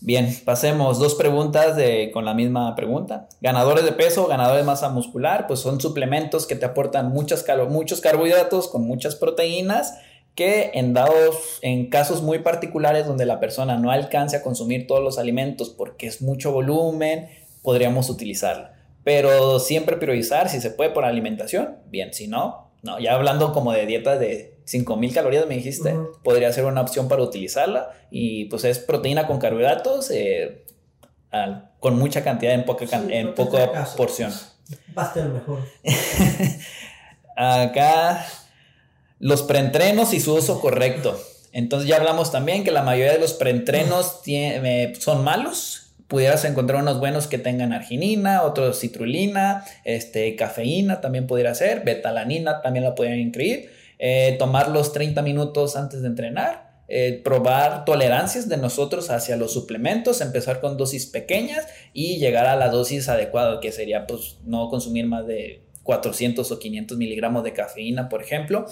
Bien, pasemos. Dos preguntas de, con la misma pregunta. Ganadores de peso, ganadores de masa muscular, pues son suplementos que te aportan muchas muchos carbohidratos con muchas proteínas que en dados, en casos muy particulares donde la persona no alcance a consumir todos los alimentos porque es mucho volumen, podríamos utilizarla pero siempre priorizar, si se puede por alimentación, bien, si no, no, ya hablando como de dieta de 5000 calorías me dijiste, podría ser una opción para utilizarla y pues es proteína con carbohidratos eh, con mucha cantidad en poca, en poca porción.
Basta mejor.
Acá los preentrenos y su uso correcto. Entonces ya hablamos también que la mayoría de los preentrenos eh, son malos pudieras encontrar unos buenos que tengan arginina, otros citrulina, este, cafeína también pudiera ser, betalanina también la podrían incluir, eh, tomarlos 30 minutos antes de entrenar, eh, probar tolerancias de nosotros hacia los suplementos, empezar con dosis pequeñas y llegar a la dosis adecuada, que sería pues no consumir más de 400 o 500 miligramos de cafeína, por ejemplo.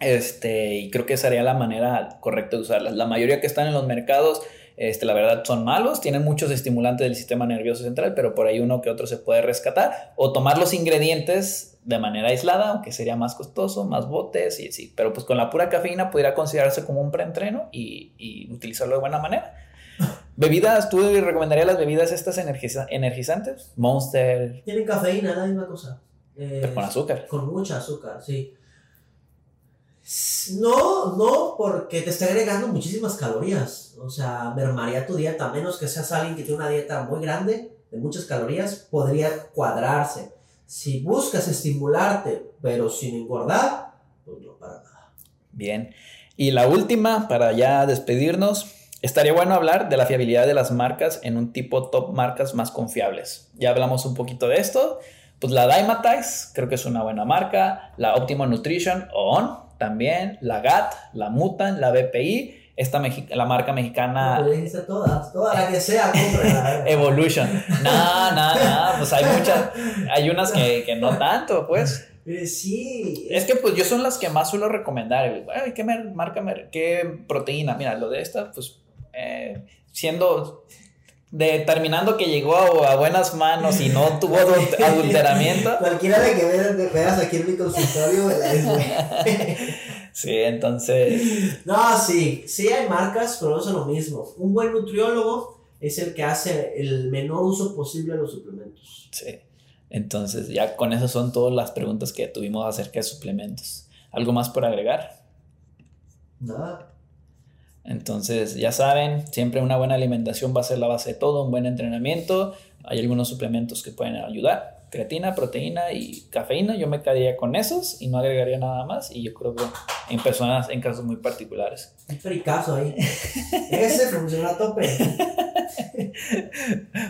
Este, y creo que esa sería la manera correcta de usarlas. La mayoría que están en los mercados, este, la verdad son malos, tienen muchos estimulantes del sistema nervioso central, pero por ahí uno que otro se puede rescatar. O tomar los ingredientes de manera aislada, aunque sería más costoso, más botes, y sí. Pero pues con la pura cafeína pudiera considerarse como un preentreno y, y utilizarlo de buena manera. Bebidas, ¿tú recomendarías las bebidas estas energizantes? Monster.
Tienen cafeína, la misma cosa.
pero con azúcar.
Con mucha azúcar, sí. No, no, porque te está agregando muchísimas calorías. O sea, mermaría tu dieta, a menos que seas alguien que tiene una dieta muy grande, de muchas calorías, podría cuadrarse. Si buscas estimularte, pero sin engordar, pues no para nada.
Bien. Y la última, para ya despedirnos, estaría bueno hablar de la fiabilidad de las marcas en un tipo top marcas más confiables. Ya hablamos un poquito de esto. Pues la Dymatize, creo que es una buena marca. La Optimum Nutrition ON, también, la GAT, la Mutan, la BPI, esta la marca mexicana.
No, dijiste todas, todas la que sea,
Evolution. No, no, no, pues hay muchas, hay unas que, que no tanto, pues.
Eh, sí.
Es que pues yo son las que más suelo recomendar. ¿Qué marca, qué proteína? Mira, lo de esta, pues eh, siendo determinando que llegó a, buenas manos y no tuvo adulteramiento.
Cualquiera de que veas, aquí en mi consultorio
Sí, entonces.
No, sí, sí hay marcas, pero no son lo mismo. Un buen nutriólogo es el que hace el menor uso posible de los suplementos.
Sí. Entonces, ya con eso son todas las preguntas que tuvimos acerca de suplementos. ¿Algo más por agregar?
Nada.
Entonces, ya saben, siempre una buena alimentación va a ser la base de todo, un buen entrenamiento. Hay algunos suplementos que pueden ayudar. Creatina, proteína y cafeína. Yo me quedaría con esos y no agregaría nada más. Y yo creo que en personas, en casos muy particulares.
Un fricazo ahí. Ese funciona a tope.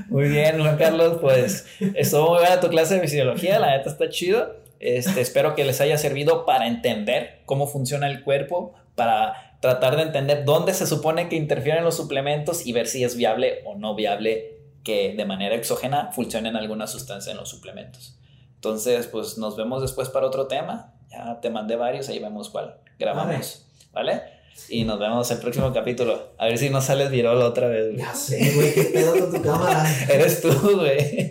Muy bien, Juan Carlos. Pues estuvo muy buena tu clase de fisiología. La neta está chido. Este, espero que les haya servido para entender cómo funciona el cuerpo, para tratar de entender dónde se supone que interfieren los suplementos y ver si es viable o no viable que de manera exógena funcionen alguna sustancia en los suplementos. Entonces, pues nos vemos después para otro tema. Ya te mandé varios, ahí vemos cuál grabamos. ¿Vale? Y nos vemos el próximo capítulo. A ver si no sales virolo otra vez.
Ya sé, güey, qué pedo con tu cámara.
Eres tú, güey.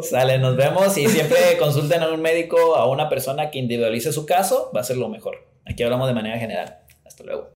Sale, nos vemos y siempre consulten a un médico, a una persona que individualice su caso, va a ser lo mejor. Aquí hablamos de manera general. Hasta luego.